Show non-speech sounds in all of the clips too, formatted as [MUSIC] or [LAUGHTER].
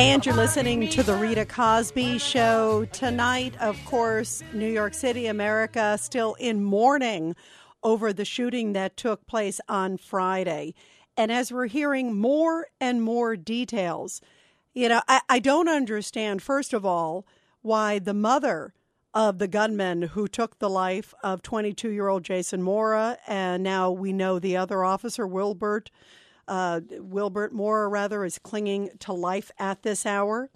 And you're listening to the Rita Cosby Show tonight. Of course, New York City, America, still in mourning over the shooting that took place on Friday. And as we're hearing more and more details, you know, I, I don't understand, first of all, why the mother of the gunman who took the life of 22 year old Jason Mora, and now we know the other officer, Wilbert uh, Wilbert Mora, rather, is clinging to life at this hour.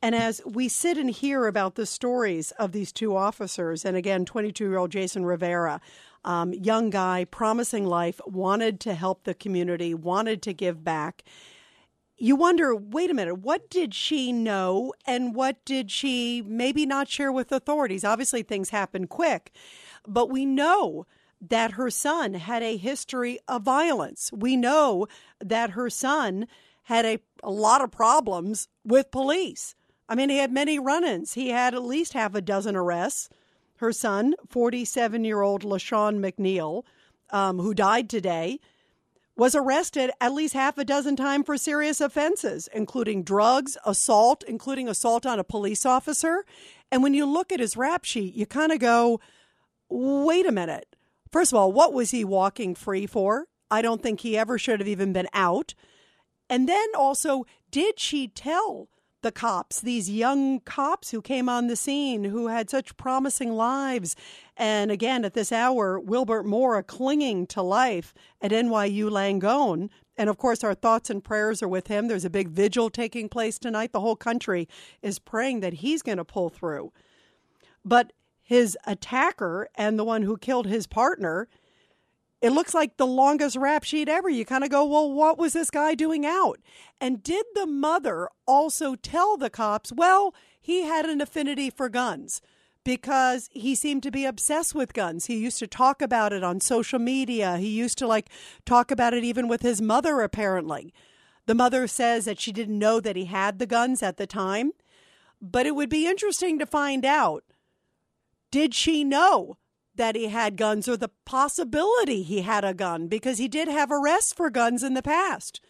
And as we sit and hear about the stories of these two officers, and again, 22 year old Jason Rivera, um, young guy, promising life, wanted to help the community, wanted to give back. You wonder, wait a minute, what did she know and what did she maybe not share with authorities? Obviously, things happen quick, but we know that her son had a history of violence. We know that her son had a, a lot of problems with police. I mean, he had many run ins. He had at least half a dozen arrests. Her son, 47 year old LaShawn McNeil, um, who died today, was arrested at least half a dozen times for serious offenses, including drugs, assault, including assault on a police officer. And when you look at his rap sheet, you kind of go, wait a minute. First of all, what was he walking free for? I don't think he ever should have even been out. And then also, did she tell the cops, these young cops who came on the scene who had such promising lives? And again, at this hour, Wilbert Mora clinging to life at NYU Langone. And of course, our thoughts and prayers are with him. There's a big vigil taking place tonight. The whole country is praying that he's going to pull through. But his attacker and the one who killed his partner, it looks like the longest rap sheet ever. You kind of go, well, what was this guy doing out? And did the mother also tell the cops, well, he had an affinity for guns? because he seemed to be obsessed with guns. He used to talk about it on social media. He used to like talk about it even with his mother, apparently. The mother says that she didn't know that he had the guns at the time, but it would be interesting to find out did she know that he had guns or the possibility he had a gun? Because he did have arrests for guns in the past.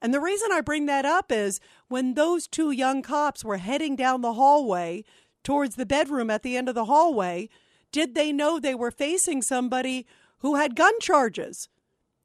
And the reason I bring that up is when those two young cops were heading down the hallway towards the bedroom at the end of the hallway, did they know they were facing somebody who had gun charges?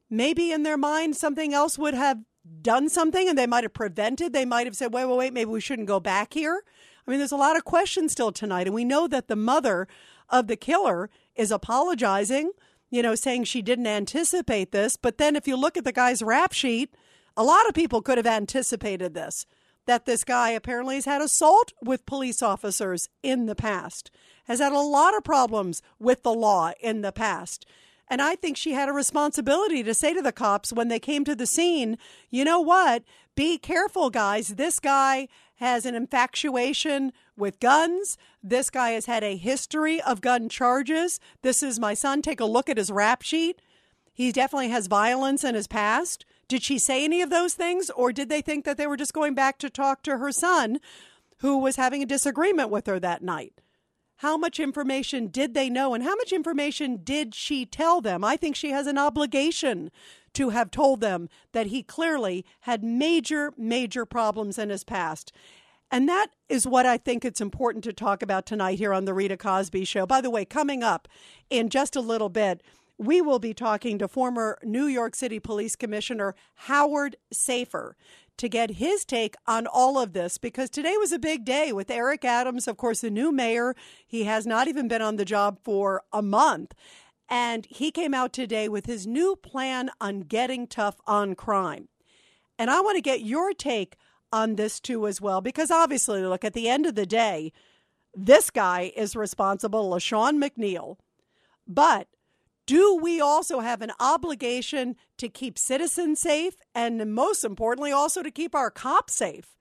Maybe in their mind, something else would have done something and they might have prevented. They might have said, wait, wait, wait, maybe we shouldn't go back here. I mean, there's a lot of questions still tonight, and we know that the mother of the killer is apologizing, you know, saying she didn't anticipate this. But then if you look at the guy's rap sheet, a lot of people could have anticipated this that this guy apparently has had assault with police officers in the past, has had a lot of problems with the law in the past. And I think she had a responsibility to say to the cops when they came to the scene, you know what? Be careful, guys. This guy has an infatuation with guns. This guy has had a history of gun charges. This is my son. Take a look at his rap sheet. He definitely has violence in his past. Did she say any of those things, or did they think that they were just going back to talk to her son, who was having a disagreement with her that night? How much information did they know, and how much information did she tell them? I think she has an obligation to have told them that he clearly had major, major problems in his past. And that is what I think it's important to talk about tonight here on The Rita Cosby Show. By the way, coming up in just a little bit, we will be talking to former New York City Police Commissioner Howard Safir to get his take on all of this because today was a big day with Eric Adams, of course, the new mayor. He has not even been on the job for a month. And he came out today with his new plan on getting tough on crime. And I want to get your take on this too, as well, because obviously, look, at the end of the day, this guy is responsible, LaShawn McNeil. But do we also have an obligation to keep citizens safe and, most importantly, also to keep our cops safe?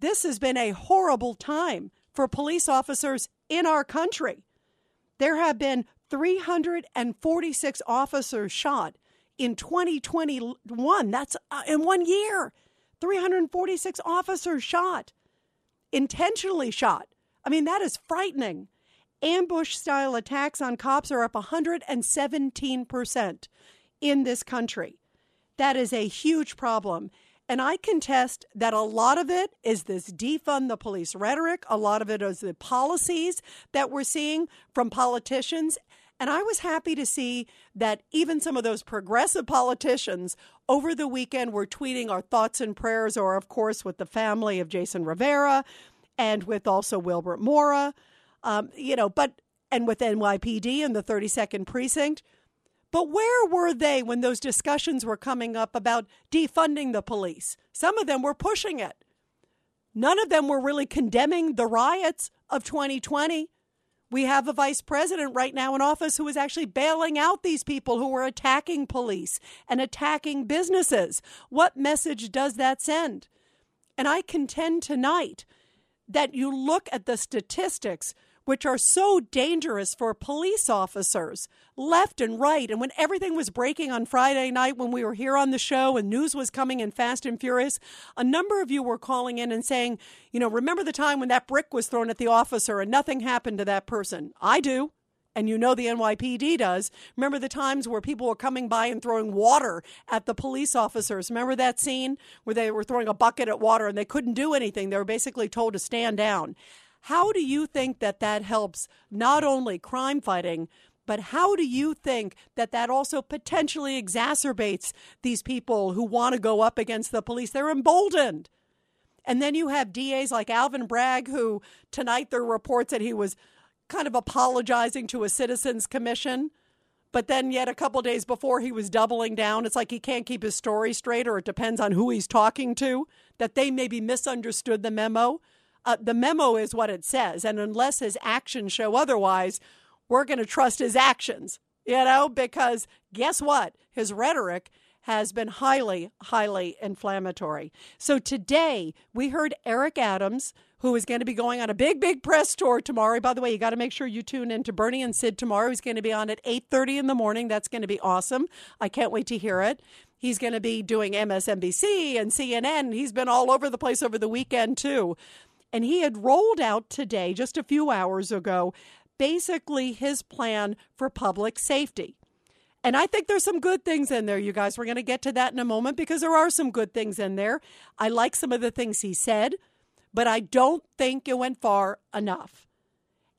This has been a horrible time for police officers in our country. There have been 346 officers shot in 2021. That's uh, in one year. 346 officers shot, intentionally shot. I mean, that is frightening. Ambush style attacks on cops are up 117% in this country. That is a huge problem. And I contest that a lot of it is this defund the police rhetoric. A lot of it is the policies that we're seeing from politicians. And I was happy to see that even some of those progressive politicians over the weekend were tweeting our thoughts and prayers, or, of course, with the family of Jason Rivera and with also Wilbert Mora, um, you know, but and with NYPD and the 32nd Precinct. But where were they when those discussions were coming up about defunding the police? Some of them were pushing it. None of them were really condemning the riots of 2020. We have a vice president right now in office who is actually bailing out these people who are attacking police and attacking businesses. What message does that send? And I contend tonight that you look at the statistics which are so dangerous for police officers left and right. And when everything was breaking on Friday night, when we were here on the show and news was coming in fast and furious, a number of you were calling in and saying, you know, remember the time when that brick was thrown at the officer and nothing happened to that person? I do and you know the NYPD does. Remember the times where people were coming by and throwing water at the police officers? Remember that scene where they were throwing a bucket at water and they couldn't do anything? They were basically told to stand down. How do you think that that helps not only crime fighting, but how do you think that that also potentially exacerbates these people who want to go up against the police? They're emboldened. And then you have DAs like Alvin Bragg, who tonight there are reports that he was kind of apologizing to a citizens commission. But then, yet a couple days before, he was doubling down. It's like he can't keep his story straight, or it depends on who he's talking to, that they maybe misunderstood the memo. Uh, the memo is what it says. And unless his actions show otherwise, we're going to trust his actions, you know, because guess what? His rhetoric has been highly, highly inflammatory. So today we heard Eric Adams, who is going to be going on a big, big press tour tomorrow. By the way, you got to make sure you tune in to Bernie and Sid tomorrow. He's going to be on at 8.30 in the morning. That's going to be awesome. I can't wait to hear it. He's going to be doing MSNBC and CNN. He's been all over the place over the weekend, too. And he had rolled out today, just a few hours ago, basically his plan for public safety. And I think there's some good things in there, you guys. We're going to get to that in a moment because there are some good things in there. I like some of the things he said, but I don't think it went far enough.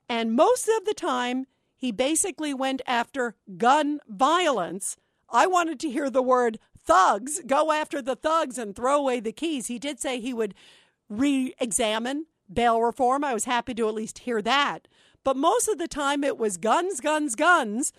And most of the time, he basically went after gun violence. I wanted to hear the word thugs, go after the thugs and throw away the keys. He did say he would re examine bail reform. I was happy to at least hear that. But most of the time it was guns, guns, guns.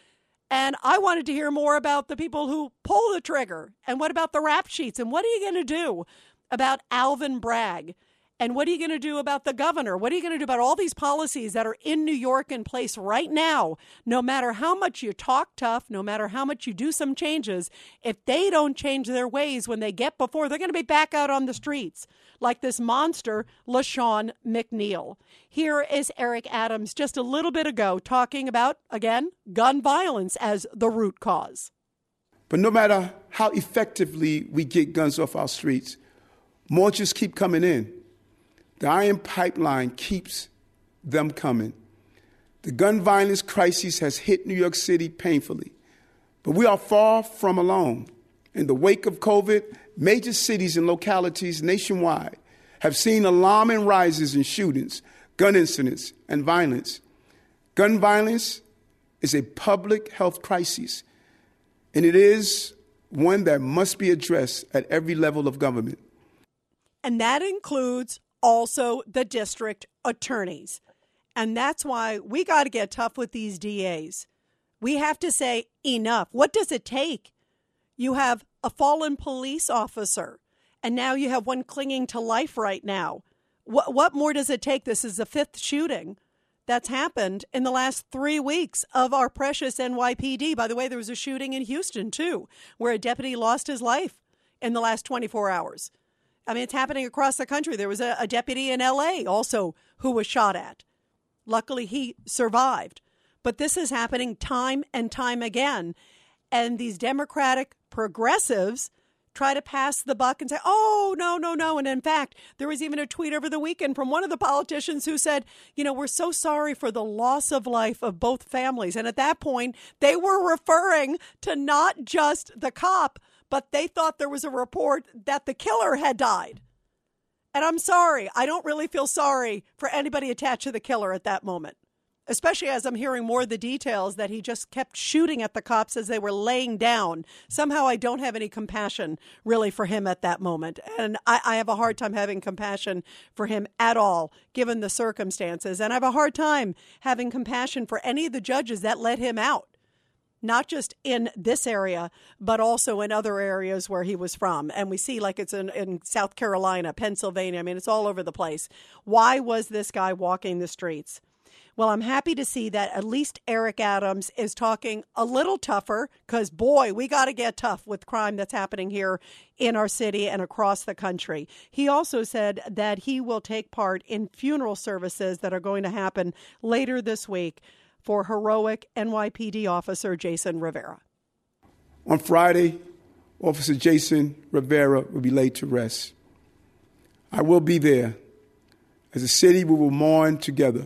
And I wanted to hear more about the people who pull the trigger. And what about the rap sheets? And what are you going to do about Alvin Bragg? And what are you going to do about the governor? What are you going to do about all these policies that are in New York in place right now? No matter how much you talk tough, no matter how much you do some changes, if they don't change their ways when they get before, they're going to be back out on the streets like this monster, LaShawn McNeil. Here is Eric Adams just a little bit ago talking about, again, gun violence as the root cause. But no matter how effectively we get guns off our streets, more just keep coming in. The iron pipeline keeps them coming. The gun violence crisis has hit New York City painfully, but we are far from alone. In the wake of COVID, major cities and localities nationwide have seen alarming rises in shootings, gun incidents, and violence. Gun violence is a public health crisis, and it is one that must be addressed at every level of government. And that includes also the district attorneys. And that's why we got to get tough with these DAs. We have to say enough. What does it take? You have a fallen police officer, and now you have one clinging to life right now. What, what more does it take? This is the fifth shooting that's happened in the last three weeks of our precious NYPD. By the way, there was a shooting in Houston, too, where a deputy lost his life in the last 24 hours. I mean, it's happening across the country. There was a, a deputy in LA also who was shot at. Luckily, he survived. But this is happening time and time again. And these Democratic progressives try to pass the buck and say, oh, no, no, no. And in fact, there was even a tweet over the weekend from one of the politicians who said, you know, we're so sorry for the loss of life of both families. And at that point, they were referring to not just the cop, but they thought there was a report that the killer had died. And I'm sorry, I don't really feel sorry for anybody attached to the killer at that moment especially as I'm hearing more of the details that he just kept shooting at the cops as they were laying down. Somehow I don't have any compassion really for him at that moment. And I, I, have a hard time having compassion for him at all, given the circumstances. And I have a hard time having compassion for any of the judges that let him out. Not just in this area, but also in other areas where he was from. And we see like it's in, in South Carolina, Pennsylvania. I mean, it's all over the place. Why was this guy walking the streets? Well, I'm happy to see that at least Eric Adams is talking a little tougher because, boy, we got to get tough with crime that's happening here in our city and across the country. He also said that he will take part in funeral services that are going to happen later this week for heroic NYPD officer Jason Rivera. On Friday, Officer Jason Rivera will be laid to rest. I will be there. As a city, we will mourn together.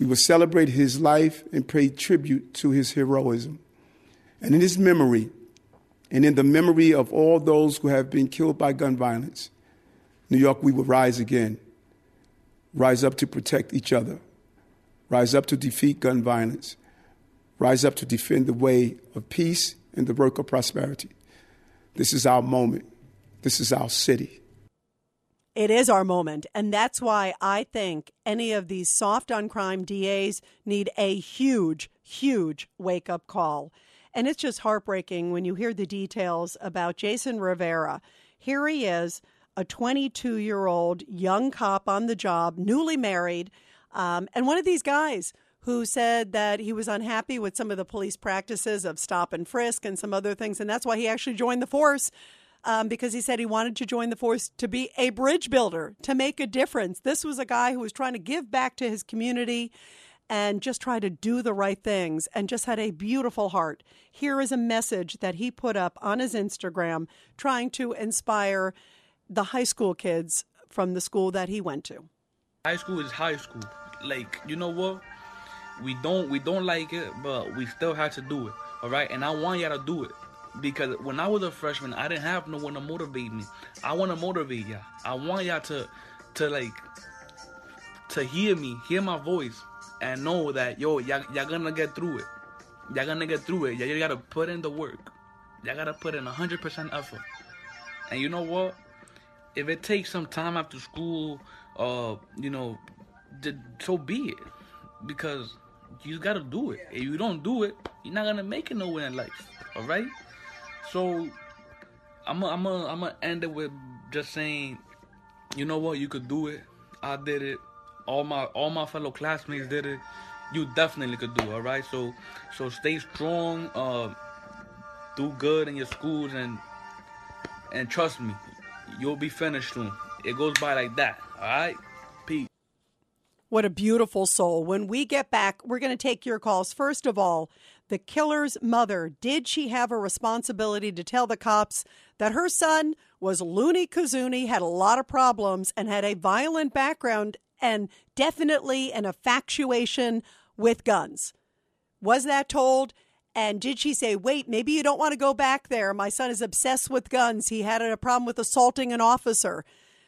We will celebrate his life and pay tribute to his heroism. And in his memory, and in the memory of all those who have been killed by gun violence, New York, we will rise again. Rise up to protect each other. Rise up to defeat gun violence. Rise up to defend the way of peace and the work of prosperity. This is our moment. This is our city. It is our moment. And that's why I think any of these soft on crime DAs need a huge, huge wake up call. And it's just heartbreaking when you hear the details about Jason Rivera. Here he is, a 22 year old young cop on the job, newly married, um, and one of these guys who said that he was unhappy with some of the police practices of stop and frisk and some other things. And that's why he actually joined the force um, because he said he wanted to join the force to be a bridge builder, to make a difference. This was a guy who was trying to give back to his community and just try to do the right things and just had a beautiful heart. Here is a message that he put up on his Instagram trying to inspire the high school kids from the school that he went to. High school is high school. Like, you know what? We don't we don't like it, but we still have to do it. All right? And I want y'all to do it because when I was a freshman, I didn't have no one to motivate me. I want to motivate y'all. I want y'all to, to like, to hear me, hear my voice, and know that yo, y'all, y'all gonna get through it. Y'all gonna get through it. Y'all gotta put in the work. Y'all gotta put in 100% effort. And you know what? If it takes some time after school, uh, you know, so be it. Because you gotta do it. If you don't do it, you're not gonna make it nowhere in life. All right? So I'm gonna I'm gonna I'm gonna end it with just saying, you know what, you could do it. I did it. All my all my fellow classmates did it. You definitely could do. All right. So so stay strong. Uh, do good in your schools and and trust me, you'll be finished soon. It goes by like that. All right. Peace. What a beautiful soul. When we get back, we're going to take your calls. First of all, the killer's mother, did she have a responsibility to tell the cops that her son was loony kazoonie, had a lot of problems, and had a violent background and definitely an infatuation with guns? Was that told? And did she say, wait, maybe you don't want to go back there? My son is obsessed with guns. He had a problem with assaulting an officer.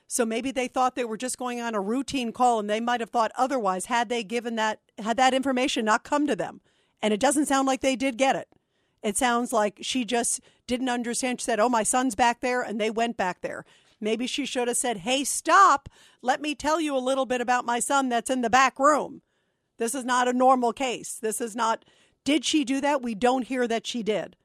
So maybe they thought they were just going on a routine call and they might have thought otherwise had they given that had that information not come to them. And it doesn't sound like they did get it. It sounds like she just didn't understand. She said, Oh, my son's back there, and they went back there. Maybe she should have said, Hey, stop. Let me tell you a little bit about my son that's in the back room. This is not a normal case. This is not. Did she do that? We don't hear that she did.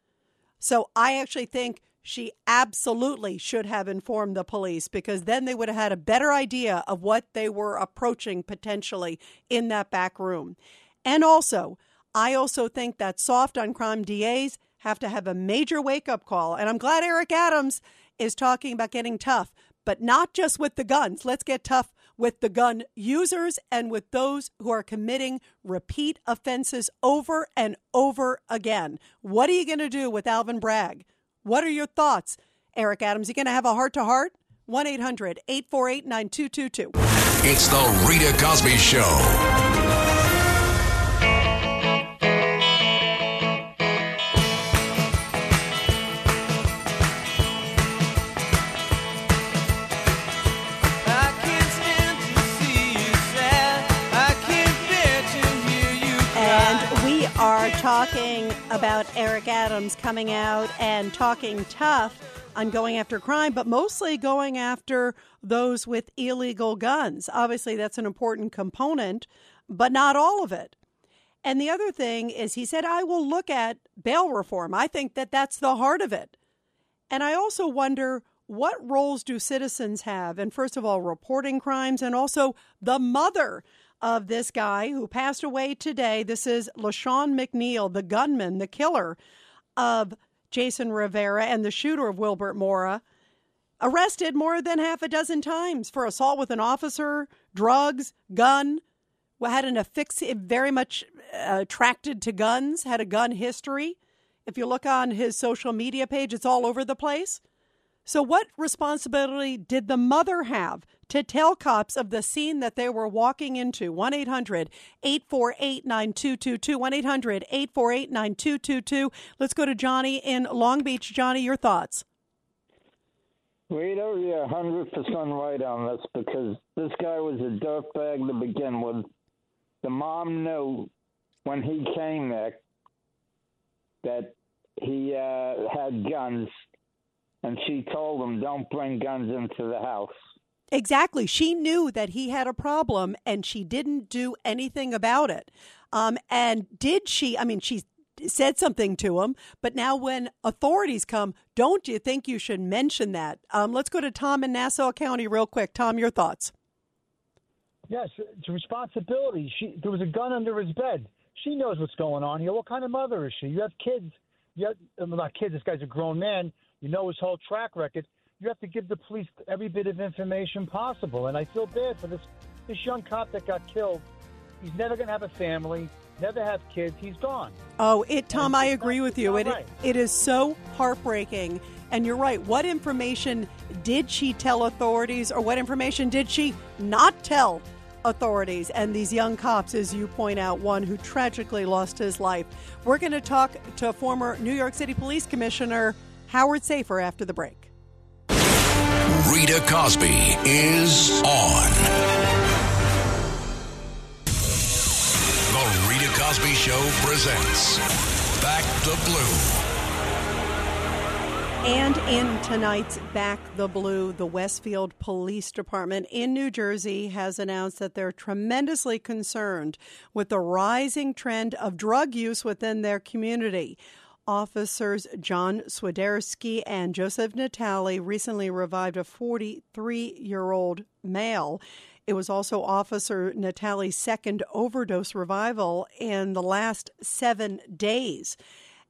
So I actually think she absolutely should have informed the police because then they would have had a better idea of what they were approaching potentially in that back room. And also, I also think that soft on crime DAs have to have a major wake up call. And I'm glad Eric Adams is talking about getting tough, but not just with the guns. Let's get tough with the gun users and with those who are committing repeat offenses over and over again. What are you going to do with Alvin Bragg? What are your thoughts? Eric Adams, you going to have a heart to heart? 1 800 848 9222. It's the Rita Cosby Show. About Eric Adams coming out and talking tough on going after crime, but mostly going after those with illegal guns. Obviously, that's an important component, but not all of it. And the other thing is, he said, I will look at bail reform. I think that that's the heart of it. And I also wonder what roles do citizens have in, first of all, reporting crimes and also the mother of this guy who passed away today. This is LaShawn McNeil, the gunman, the killer of Jason Rivera and the shooter of Wilbert Mora, arrested more than half a dozen times for assault with an officer, drugs, gun. Had an affix very much uh, attracted to guns, had a gun history. If you look on his social media page, it's all over the place. So, what responsibility did the mother have to tell cops of the scene that they were walking into? 1 800 848 9222. 1 800 848 9222. Let's go to Johnny in Long Beach. Johnny, your thoughts. Rita, you're 100% right on this because this guy was a dirtbag to begin with. The mom knew when he came there that he uh, had guns and she told him, "Don't bring guns into the house." Exactly. She knew that he had a problem, and she didn't do anything about it. Um, and did she? I mean, she said something to him, but now when authorities come, don't you think you should mention that? Um, let's go to Tom in Nassau County real quick. Tom, your thoughts? Yes, it's a responsibility. She there was a gun under his bed. She knows what's going on here. What kind of mother is she? You have kids. You have, not kids. This guy's a grown man you know his whole track record. You have to give the police every bit of information possible. And I feel bad for this this young cop that got killed. He's never going to have a family, never have kids. He's gone. Oh, it, Tom, I agree with you. It, right. it is so heartbreaking. And you're right. What information did she tell authorities, or what information did she not tell authorities? And these young cops, as you point out, one who tragically lost his life. We're going to talk to former New York City Police Commissioner Howard Safir after the break. Rita Cosby is on. The Rita Cosby Show presents Back the Blue. And in tonight's Back the Blue, the Westfield Police Department in New Jersey has announced that they're tremendously concerned with the rising trend of drug use within their community. Officers John Swiderski and Joseph Natali recently revived a 43 year old male. It was also Officer Natali's second overdose revival in the last seven days.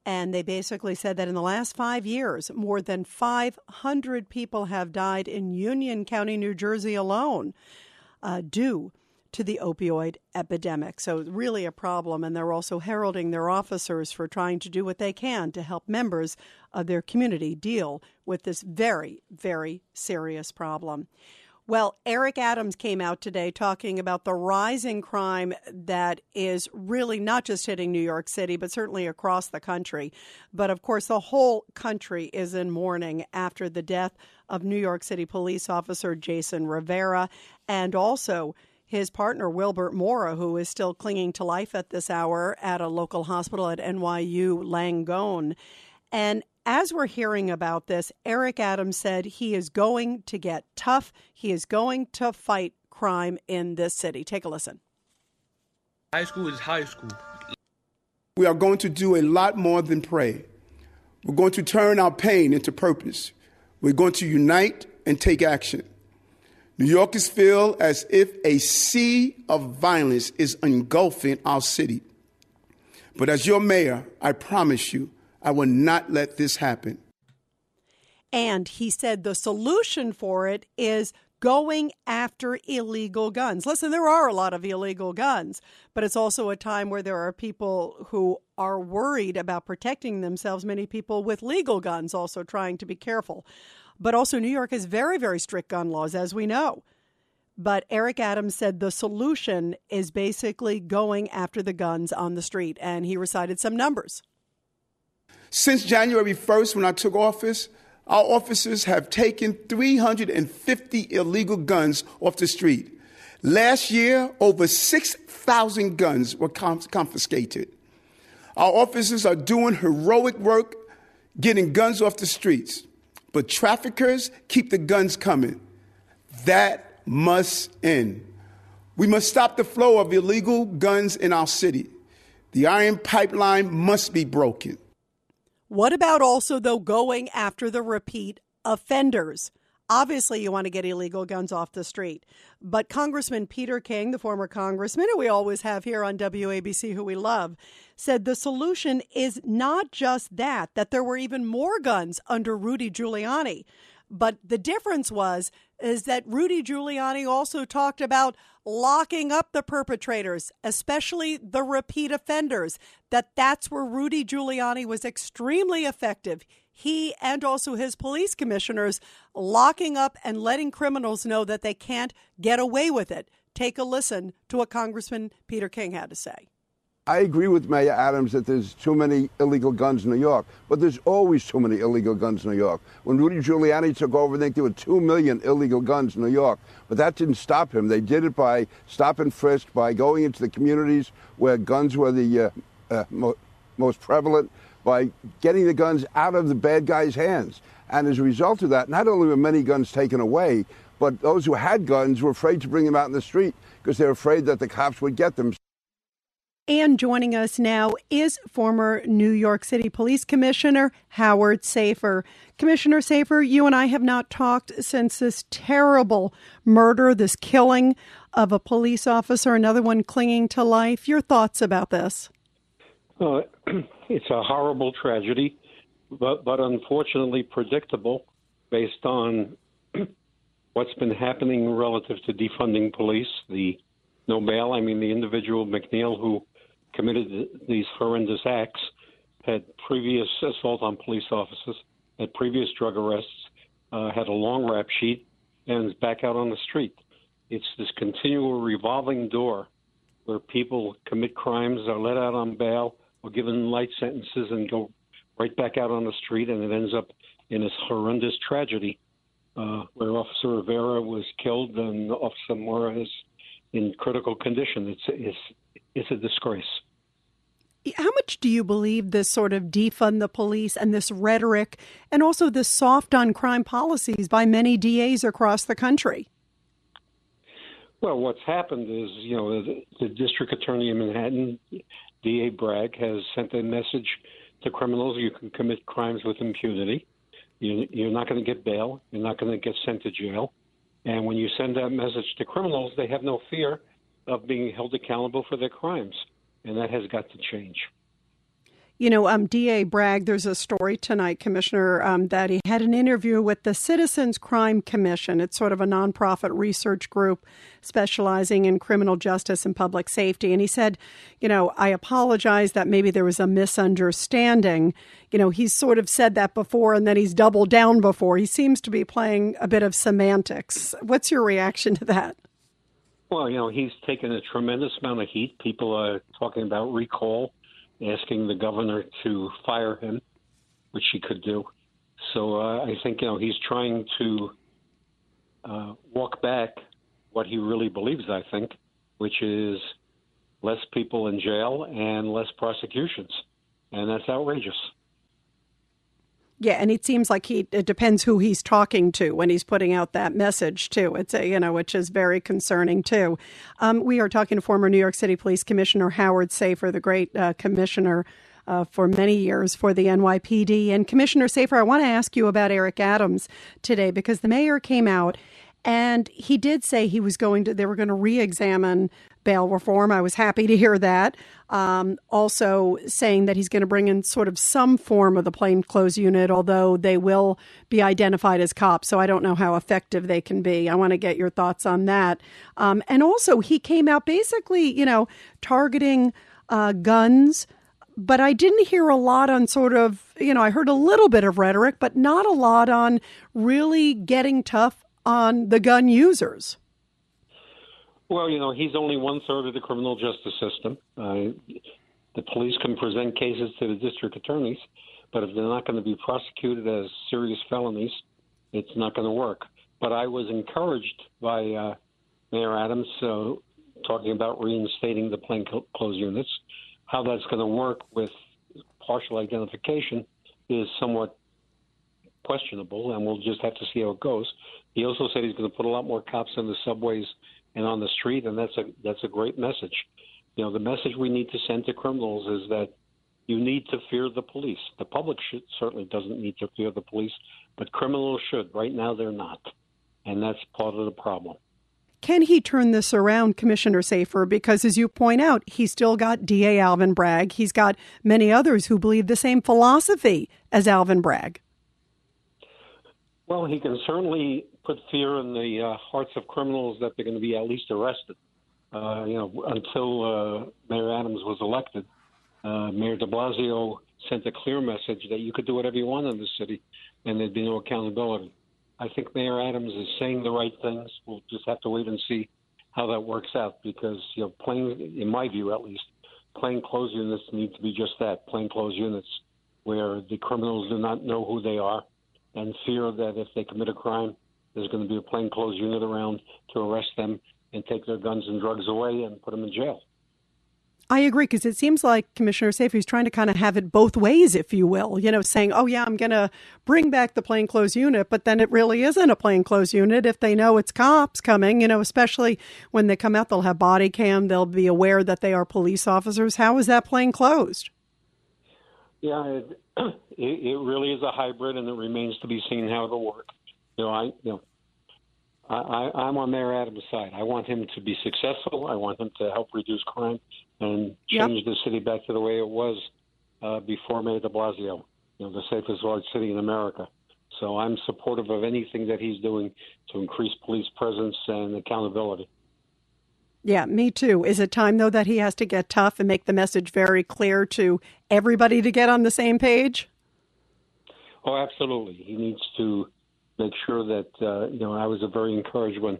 And they basically said that in the last five years, more than 500 people have died in Union County, New Jersey alone, uh, due to the opioid epidemic. So, really a problem. And they're also heralding their officers for trying to do what they can to help members of their community deal with this very, very serious problem. Well, Eric Adams came out today talking about the rising crime that is really not just hitting New York City, but certainly across the country. But of course, the whole country is in mourning after the death of New York City police officer Jason Rivera and also his partner, Wilbert Mora, who is still clinging to life at this hour at a local hospital at NYU Langone. And as we're hearing about this, Eric Adams said he is going to get tough. He is going to fight crime in this city. Take a listen. High school is high school. We are going to do a lot more than pray. We're going to turn our pain into purpose. We're going to unite and take action. New Yorkers feel as if a sea of violence is engulfing our city. But as your mayor, I promise you, I will not let this happen. And he said the solution for it is going after illegal guns. Listen, there are a lot of illegal guns, but it's also a time where there are people who are worried about protecting themselves. Many people with legal guns also trying to be careful. But also, New York has very, very strict gun laws, as we know. But Eric Adams said the solution is basically going after the guns on the street, and he recited some numbers. Since January 1st, when I took office, our officers have taken 350 illegal guns off the street. Last year, over 6,000 guns were confiscated. Our officers are doing heroic work getting guns off the streets, but traffickers keep the guns coming. That must end. We must stop the flow of illegal guns in our city. The iron pipeline must be broken. What about also, though, going after the repeat offenders? Obviously, you want to get illegal guns off the street. But Congressman Peter King, the former congressman who we always have here on WABC, who we love, said the solution is not just that, that there were even more guns under Rudy Giuliani. But the difference was is that Rudy Giuliani also talked about locking up the perpetrators, especially the repeat offenders. That that's where Rudy Giuliani was extremely effective. He and also his police commissioners locking up and letting criminals know that they can't get away with it. Take a listen to what Congressman Peter King had to say. I agree with Mayor Adams that there's too many illegal guns in New York, but there's always too many illegal guns in New York. When Rudy Giuliani took over, I think there were two million illegal guns in New York, but that didn't stop him. They did it by stop and frisk, by going into the communities where guns were the uh, uh, mo- most prevalent, by getting the guns out of the bad guys' hands. And as a result of that, not only were many guns taken away, but those who had guns were afraid to bring them out in the street because they were afraid that the cops would get them. And joining us now is former New York City Police Commissioner Howard Safir. Commissioner Safir, you and I have not talked since this terrible murder, this killing of a police officer, another one clinging to life. Your thoughts about this? Uh, [CLEARS THROAT] it's a horrible tragedy, but, but unfortunately predictable based on [CLEARS THROAT] what's been happening relative to defunding police, the no bail. I mean, the individual McNeil who committed these horrendous acts, had previous assault on police officers, had previous drug arrests, uh, had a long rap sheet, and is back out on the street. It's this continual revolving door where people commit crimes, are let out on bail, or given light sentences, and go right back out on the street, and it ends up in this horrendous tragedy uh, where Officer Rivera was killed and Officer Mora is in critical condition. It's it's it's a disgrace. How much do you believe this sort of defund the police and this rhetoric and also the soft on crime policies by many DAs across the country? Well, what's happened is, you know, the, the district attorney in Manhattan, DA Bragg, has sent a message to criminals you can commit crimes with impunity. You, you're not going to get bail. You're not going to get sent to jail. And when you send that message to criminals, they have no fear of being held accountable for their crimes, and that has got to change. You know, um, DA Bragg, there's a story tonight, Commissioner, um, that he had an interview with the Citizens Crime Commission. It's sort of a nonprofit research group specializing in criminal justice and public safety. And he said, you know, I apologize that maybe there was a misunderstanding. You know, he's sort of said that before and then he's doubled down before. He seems to be playing a bit of semantics. What's your reaction to that? Well, you know, he's taken a tremendous amount of heat. People are talking about recall, asking the governor to fire him, which he could do. So uh, I think, you know, he's trying to uh, walk back what he really believes, I think, which is less people in jail and less prosecutions. And that's outrageous. Yeah, and it seems like he it depends who he's talking to when he's putting out that message too. It's a you know which is very concerning too. Um, we are talking to former New York City Police Commissioner Howard Safir, the great uh, commissioner. Uh, for many years for the NYPD. And Commissioner Safir, I want to ask you about Eric Adams today because the mayor came out And he did say he was going to, they were going to re examine bail reform. I was happy to hear that. Um, also, saying that he's going to bring in sort of some form of the plainclothes unit, although they will be identified as cops. So I don't know how effective they can be. I want to get your thoughts on that. Um, and also, he came out basically, you know, targeting uh, guns but I didn't hear a lot on sort of, you know, I heard a little bit of rhetoric, but not a lot on really getting tough on the gun users. Well, you know, he's only one third of the criminal justice system. Uh, the police can present cases to the district attorneys, but if they're not going to be prosecuted as serious felonies, it's not going to work. But I was encouraged by uh, Mayor Adams uh, talking about reinstating the plainclothes units how that's going to work with partial identification is somewhat questionable, and we'll just have to see how it goes. He also said he's going to put a lot more cops in the subways and on the street, and that's a that's a great message. You know, the message we need to send to criminals is that you need to fear the police. The public should, certainly doesn't need to fear the police, but criminals should. Right now, they're not, and that's part of the problem. Can he turn this around, Commissioner Safir? Because as you point out, he's still got DA Alvin Bragg. He's got many others who believe the same philosophy as Alvin Bragg. Well, he can certainly put fear in the uh, hearts of criminals that they're going to be at least arrested. Uh, you know, until uh, Mayor Adams was elected, uh, Mayor De Blasio sent a clear message that you could do whatever you want in the city, and there'd be no accountability. I think Mayor Adams is saying the right things. We'll just have to wait and see how that works out because, you know, plain, in my view at least, plain clothes units need to be just that plain clothes units where the criminals do not know who they are and fear that if they commit a crime, there's going to be a plainclothes unit around to arrest them and take their guns and drugs away and put them in jail. I agree because it seems like Commissioner Safe is trying to kind of have it both ways, if you will. You know, saying, "Oh yeah, I'm going to bring back the plainclothes unit," but then it really isn't a plainclothes unit if they know it's cops coming. You know, especially when they come out, they'll have body cam. They'll be aware that they are police officers. How is that plainclothes? Yeah, [CLEARS THROAT] it, it really is a hybrid, and it remains to be seen how it'll work. You know, I you know I, I'm on Mayor Adams' side. I want him to be successful. I want him to help reduce crime and change yep. the city back to the way it was uh, before Mayor de Blasio, you know, the safest large city in America. So I'm supportive of anything that he's doing to increase police presence and accountability. Yeah, me too. Is it time, though, that he has to get tough and make the message very clear to everybody to get on the same page? Oh, absolutely. He needs to make sure that uh, you know I was very encouraged when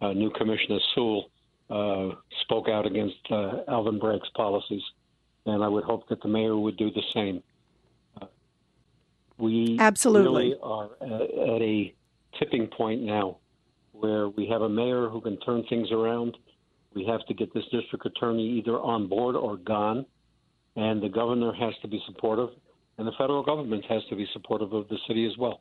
uh, new Commissioner Sewell uh, spoke out against uh, Alvin Bragg's policies, and I would hope that the mayor would do the same. Uh, we absolutely really are at, at a tipping point now, where we have a mayor who can turn things around. We have to get this district attorney either on board or gone, and the governor has to be supportive, and the federal government has to be supportive of the city as well.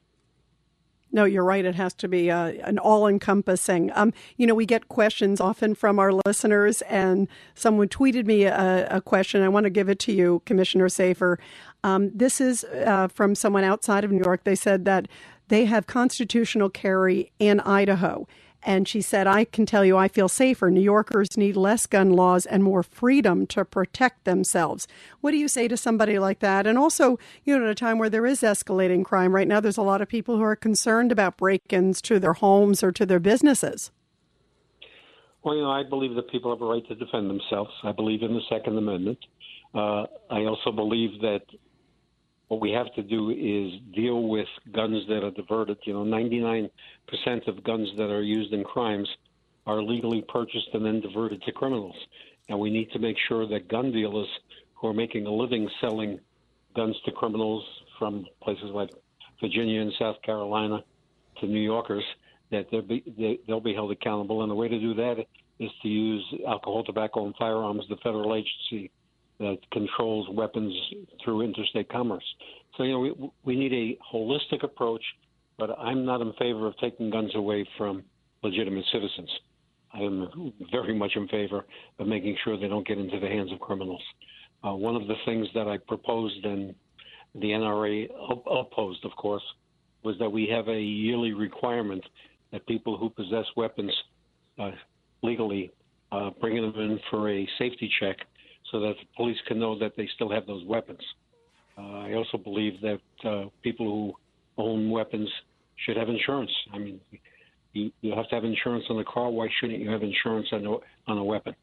No, you're right. It has to be uh, an all encompassing. Um, you know, we get questions often from our listeners, and someone tweeted me a, a question. I want to give it to you, Commissioner Safir. Um, this is uh, from someone outside of New York. They said that they have constitutional carry in Idaho. And she said, I can tell you I feel safer. New Yorkers need less gun laws and more freedom to protect themselves. What do you say to somebody like that? And also, you know, at a time where there is escalating crime right now, there's a lot of people who are concerned about break ins to their homes or to their businesses. Well, you know, I believe that people have a right to defend themselves. I believe in the Second Amendment. Uh, I also believe that what we have to do is deal with guns that are diverted. You know, 99% of guns that are used in crimes are legally purchased and then diverted to criminals. And we need to make sure that gun dealers who are making a living selling guns to criminals from places like Virginia and South Carolina to New Yorkers, that they'll be, they, they'll be held accountable. And the way to do that is to use alcohol, tobacco, and firearms, the federal agency that controls weapons through interstate commerce. So, you know, we, we need a holistic approach, but I'm not in favor of taking guns away from legitimate citizens. I am very much in favor of making sure they don't get into the hands of criminals. Uh, one of the things that I proposed and the NRA opposed, of course, was that we have a yearly requirement that people who possess weapons uh, legally uh, them in for a safety check so that the police can know that they still have those weapons. Uh, I also believe that uh, people who own weapons should have insurance. I mean, you, you have to have insurance on the car. Why shouldn't you have insurance on a, on a weapon?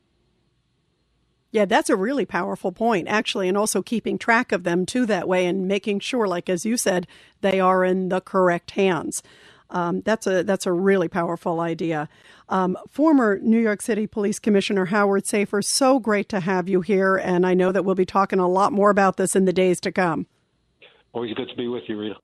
Yeah, that's a really powerful point, actually, and also keeping track of them too that way and making sure, like as you said, they are in the correct hands. Um, that's a that's a really powerful idea. Um, former New York City Police Commissioner Howard Safir, so great to have you here, and I know that we'll be talking a lot more about this in the days to come. Always good to be with you, Rita.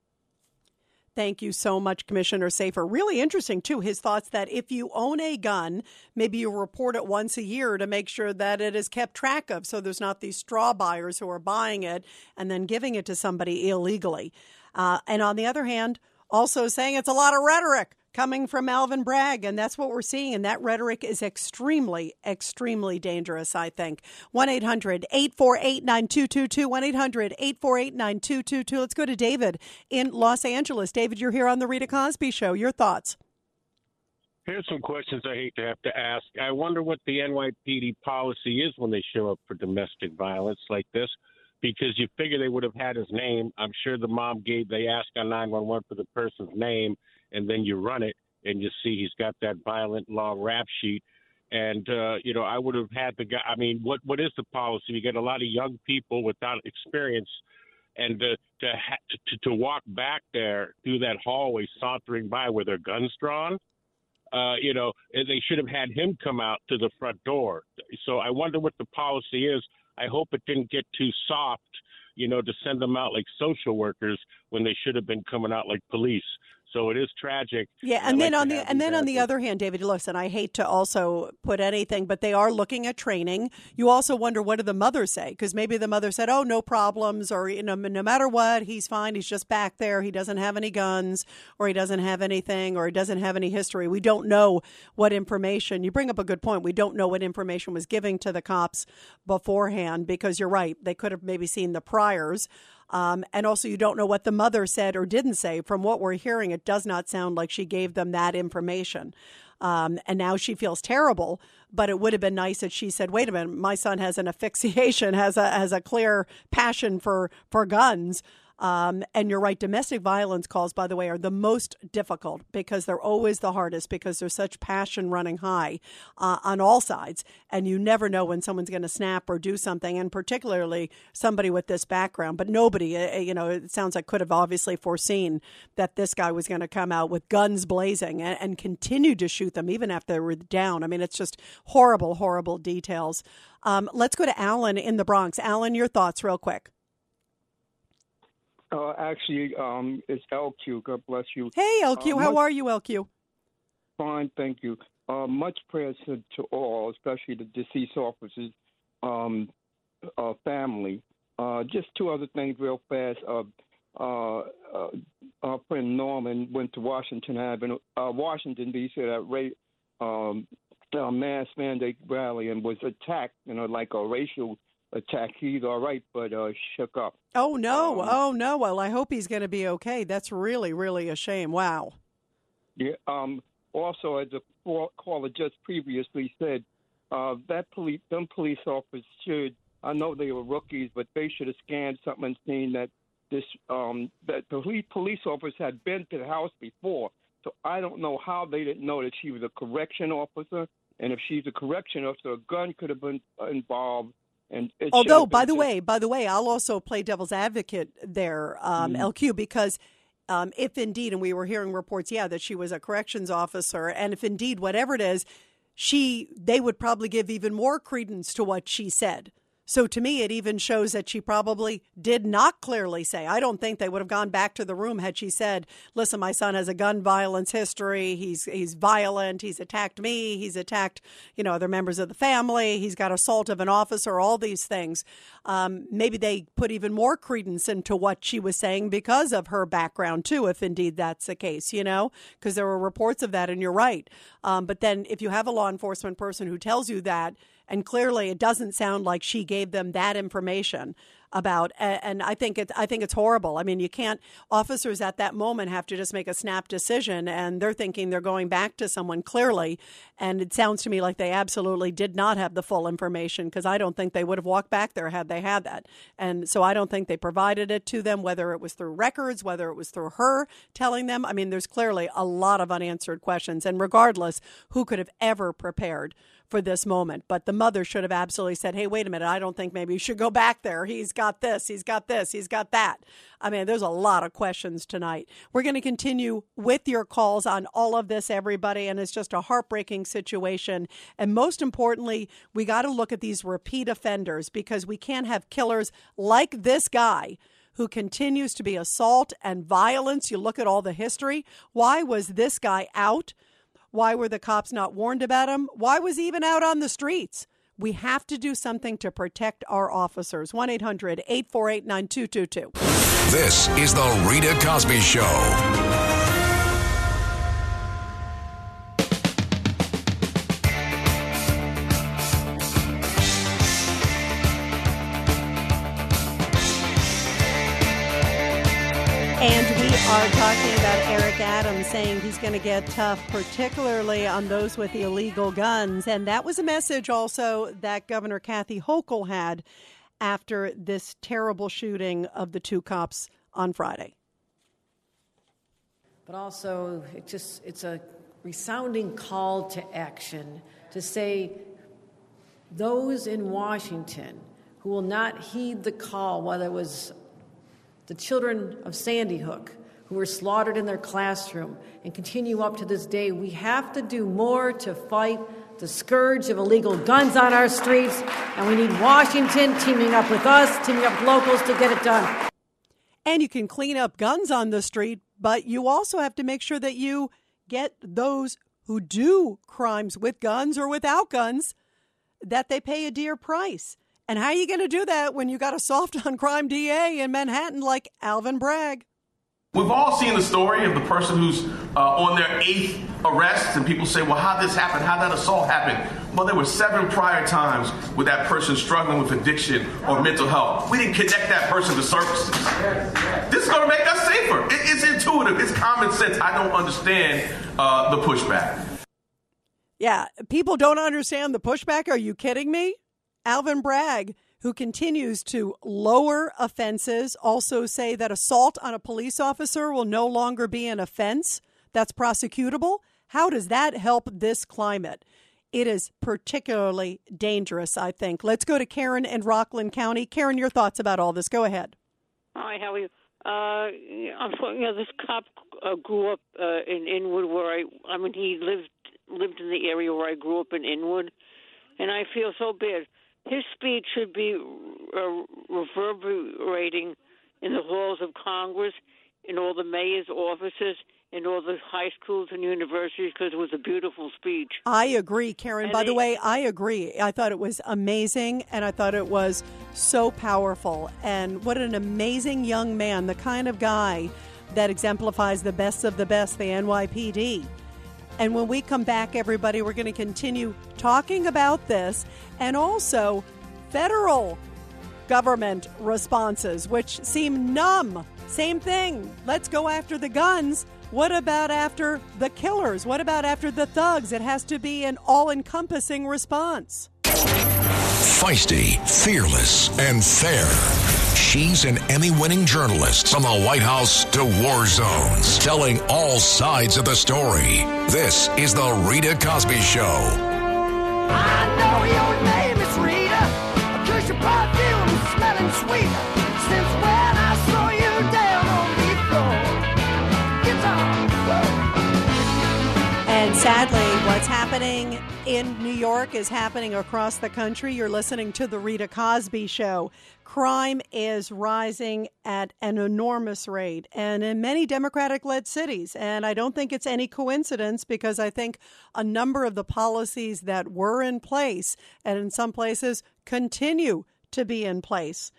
Thank you so much, Commissioner Safir. Really interesting, too, his thoughts that if you own a gun, maybe you report it once a year to make sure that it is kept track of so there's not these straw buyers who are buying it and then giving it to somebody illegally. Uh, and on the other hand, also saying it's a lot of rhetoric coming from Alvin Bragg. And that's what we're seeing. And that rhetoric is extremely, extremely dangerous, I think. 1 800 848 9222. 1 800 848 9222. Let's go to David in Los Angeles. David, you're here on The Rita Cosby Show. Your thoughts? Here's some questions I hate to have to ask. I wonder what the NYPD policy is when they show up for domestic violence like this because you figure they would have had his name. I'm sure the mom gave, they asked on 911 for the person's name and then you run it and you see he's got that violent long rap sheet. And uh, you know, I would have had the guy. I mean, what what is the policy? You get a lot of young people without experience, and to to ha- to, to walk back there through that hallway, sauntering by with their guns drawn. Uh, you know, they should have had him come out to the front door. So I wonder what the policy is. I hope it didn't get too soft, you know, to send them out like social workers when they should have been coming out like police. So it is tragic. Yeah, and, then like on the and then on the other hand, David, listen, I hate to also put anything, but they are looking at training. You also wonder what do the mothers say because maybe the mother said, "Oh, no problems," or you know, no matter what, he's fine. He's just back there. He doesn't have any guns, or he doesn't have anything, or he doesn't have any history. We don't know what information. You bring up a good point. We don't know what information was giving to the cops beforehand because you're right. They could have maybe seen the priors. Um, and also, you don't know what the mother said or didn't say. From what we're hearing, it does not sound like she gave them that information. Um, and now she feels terrible. But it would have been nice if she said, "Wait a minute, my son has an asphyxiation, [LAUGHS] has a has a clear passion for for guns." Um, and you're right, domestic violence calls, by the way, are the most difficult because they're always the hardest because there's such passion running high uh, on all sides. And you never know when someone's going to snap or do something, and particularly somebody with this background. But nobody, uh, uh, you know, it sounds like could have obviously foreseen that this guy was going to come out with guns blazing and, and continue to shoot them even after they were down. I mean, it's just horrible, horrible details. Um, let's go to Alan in the Bronx. Alan, your thoughts, real quick. Uh, actually, um, it's LQ. God bless you. Hey, LQ. Uh, How are you, LQ? Fine, thank you. Uh, much prayers to, to, all, especially the deceased officers' um, uh, family. Uh, just two other things, real fast. Uh, our friend Norman went to Washington Avenue, Washington D.C. at Ray um, mass mandate rally and was attacked, you know, like a racial attack. He's all right, but uh, shook up. Oh no! Um, oh no! Well, I hope he's going to be okay. That's really, really a shame. Wow. Yeah. Um. Also, as the caller just previously said, uh, that police, them police officers should. I know they were rookies, but they should have scanned something and seen that this um that the police police officers had been to the house before. So I don't know how they didn't know that she was a correction officer, and if she's a correction officer, a gun could have been involved and although, by the way, by the way, I'll also play devil's advocate there, um, mm LQ, because um, if indeed, and we were hearing reports, yeah, that she was a corrections officer, and if indeed, whatever it is, she they would probably give even more credence to what she said. So to me, it even shows that she probably did not clearly say. I don't think they would have gone back to the room had she said, "Listen, my son has a gun violence history. He's he's violent. He's attacked me. He's attacked you know other members of the family. He's got assault of an officer. All these things." Um, maybe they put even more credence into what she was saying because of her background too, if indeed that's the case. You know, because there were reports of that, and you're right. Um, but then if you have a law enforcement person who tells you that And clearly, it doesn't sound like she gave them that information about and I think it's I think it's horrible. I mean, you can't officers at that moment have to just make a snap decision and they're thinking they're going back to someone clearly and it sounds to me like they absolutely did not have the full information because I don't think they would have walked back there had they had that. And so I don't think they provided it to them whether it was through records, whether it was through her telling them. I mean, there's clearly a lot of unanswered questions and regardless, who could have ever prepared for this moment. But the mother should have absolutely said, hey, wait a minute, I don't think maybe you should go back there. He's got this, he's got this, he's got that. I mean, there's a lot of questions tonight. We're going to continue with your calls on all of this, everybody, and it's just a heartbreaking situation. And most importantly, we got to look at these repeat offenders because we can't have killers like this guy who continues to be assault and violence. You look at all the history. Why was this guy out? Why were the cops not warned about him? Why was he even out on the streets? We have to do something to protect our officers. 1 800 848 9222. This is The Rita Cosby Show. Are talking about Eric Adams saying he's going to get tough, particularly on those with illegal guns. And that was a message also that Governor Kathy Hochul had after this terrible shooting of the two cops on Friday. But also, it just it's a resounding call to action to say those in Washington who will not heed the call, whether it was the children of Sandy Hook who were slaughtered in their classroom and continue up to this day. We have to do more to fight the scourge of illegal guns on our streets, and we need Washington teaming up with us, teaming up with locals to get it done. And you can clean up guns on the street, but you also have to make sure that you get those who do crimes with guns or without guns that they pay a dear price. And how are you going to do that when you got a soft on crime DA in Manhattan like Alvin Bragg? We've all seen the story of the person who's uh, on their eighth arrest, and people say, Well, how'd this happen? How'd that assault happen? Well, there were seven prior times with that person struggling with addiction or mental health. We didn't connect that person to services. This is going to make us safer. It, it's intuitive, it's common sense. I don't understand uh, the pushback. Yeah, people don't understand the pushback. Are you kidding me? Alvin Bragg, who continues to lower offenses, also say that assault on a police officer will no longer be an offense that's prosecutable. How does that help this climate? It is particularly dangerous, I think. Let's go to Karen in Rockland County. Karen, your thoughts about all this. Go ahead. Hi, how are you? Uh, you know this cop uh, grew up uh, in Inwood, where I I mean he lived lived in the area where I grew up in Inwood, and I feel so bad his speech should be uh, reverberating in the halls of Congress, in all the mayor's offices, in all the high schools and universities because it was a beautiful speech. I agree, Karen. And By they, the way, I agree. I thought it was amazing and I thought it was so powerful. And what an amazing young man, the kind of guy that exemplifies the best of the best, the NYPD. And when we come back, everybody, we're going to continue talking about this and also federal government responses, which seem numb. Same thing. Let's go after the guns. What about after the killers? What about after the thugs? It has to be an all encompassing response. Feisty, fearless, and fair. She's an Emmy winning journalist from the White House to war zones, telling all sides of the story. This is The Rita Cosby Show. I know your name is Rita, cause your perfume is smelling sweet. Since when I saw you down on the floor. Guitar. And sadly, what's happening in New York is happening across the country. You're listening to The Rita Cosby Show crime is rising at an enormous rate and in many Democratic led cities. And I don't think it's any coincidence because I think a number of the policies that were in place and in some places continue to be in place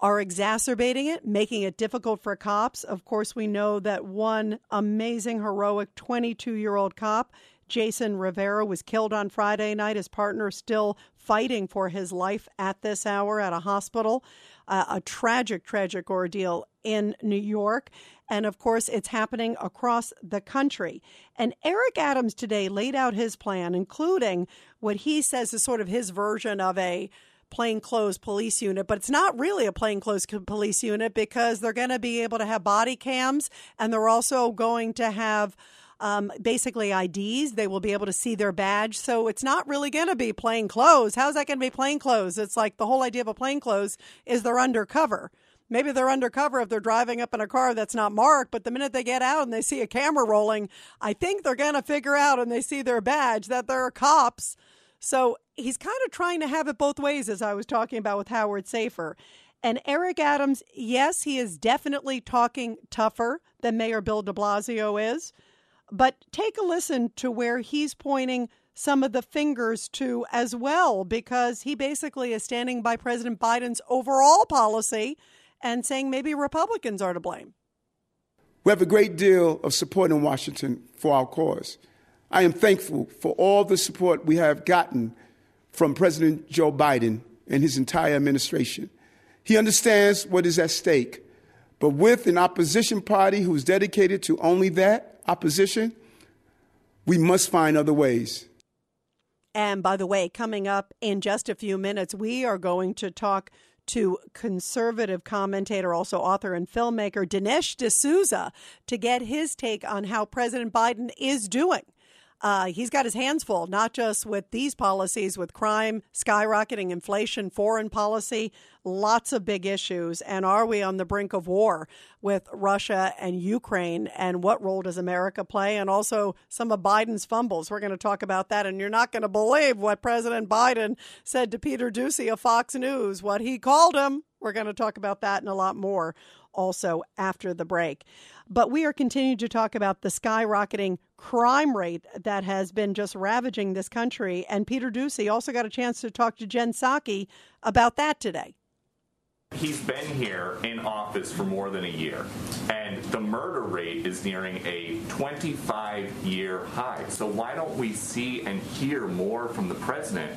are exacerbating it, making it difficult for cops. Of course, we know that one amazing, heroic 22 year old cop Jason Rivera was killed on Friday night. His partner still fighting for his life at this hour at a hospital. Uh, a tragic, tragic ordeal in New York. And of course, it's happening across the country. And Eric Adams today laid out his plan, including what he says is sort of his version of a plainclothes police unit, but it's not really a plainclothes police unit because they're going to be able to have body cams and they're also going to have um, basically IDs. They will be able to see their badge. So it's not really going to be plain clothes. How's that going to be plain clothes? It's like the whole idea of a plain clothes is they're undercover. Maybe they're undercover if they're driving up in a car that's not marked, but the minute they get out and they see a camera rolling, I think they're going to figure out and they see their badge that they're cops. So he's kind of trying to have it both ways, as I was talking about with Howard Safir. And Eric Adams, yes, he is definitely talking tougher than Mayor Bill de Blasio is. But take a listen to where he's pointing some of the fingers to as well, because he basically is standing by President Biden's overall policy and saying maybe Republicans are to blame. We have a great deal of support in Washington for our cause. I am thankful for all the support we have gotten from President Joe Biden and his entire administration. He understands what is at stake, but with an opposition party who's dedicated to only that opposition, we must find other ways. And by the way, coming up in just a few minutes, we are going to talk to conservative commentator, also author and filmmaker Dinesh D'Souza to get his take on how President Biden is doing. Uh, he's got his hands full, not just with these policies, with crime, skyrocketing inflation, foreign policy, lots of big issues. And are we on the brink of war with Russia and Ukraine? And what role does America play? And also some of Biden's fumbles. We're going to talk about that. And you're not going to believe what President Biden said to Peter Doocy of Fox News, what he called him. We're going to talk about that and a lot more also after the break. But we are continuing to talk about the skyrocketing crime rate that has been just ravaging this country. And Peter Doocy also got a chance to talk to Jen Psaki about that today. He's been here in office for more than a year, and the murder rate is nearing a 25 year high. So, why don't we see and hear more from the president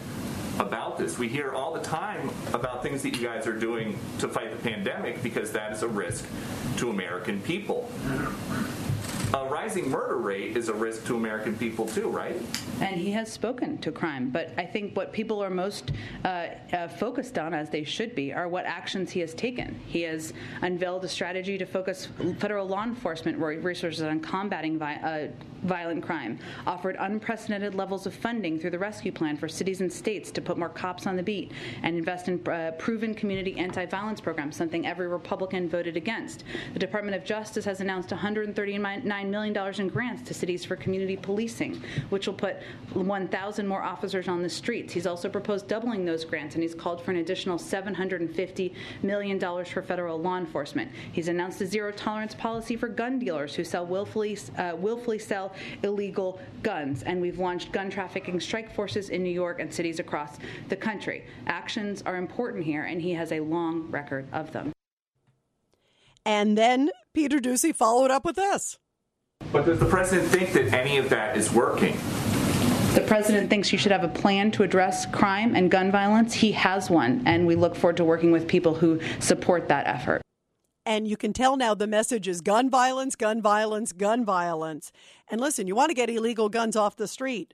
about this? We hear all the time about things that you guys are doing to fight the pandemic because that is a risk to American people a rising murder rate is a risk to American people too, right? And he has spoken to crime, but I think what people are most uh, uh, focused on, as they should be, are what actions he has taken. He has unveiled a strategy to focus federal law enforcement resources on combating vi- uh, violent crime, offered unprecedented levels of funding through the rescue plan for cities and states to put more cops on the beat, and invest in uh, proven community anti-violence programs, something every Republican voted against. The Department of Justice has announced 139 $9 million in grants to cities for community policing, which will put 1,000 more officers on the streets. He's also proposed doubling those grants, and he's called for an additional $750 million for federal law enforcement. He's announced a zero tolerance policy for gun dealers who sell willfully, uh, willfully sell illegal guns, and we've launched gun trafficking strike forces in New York and cities across the country. Actions are important here, and he has a long record of them. And then Peter Doocy followed up with this. But does the president think that any of that is working? The president thinks you should have a plan to address crime and gun violence. He has one, and we look forward to working with people who support that effort. And you can tell now the message is gun violence, gun violence, gun violence. And listen, you want to get illegal guns off the street.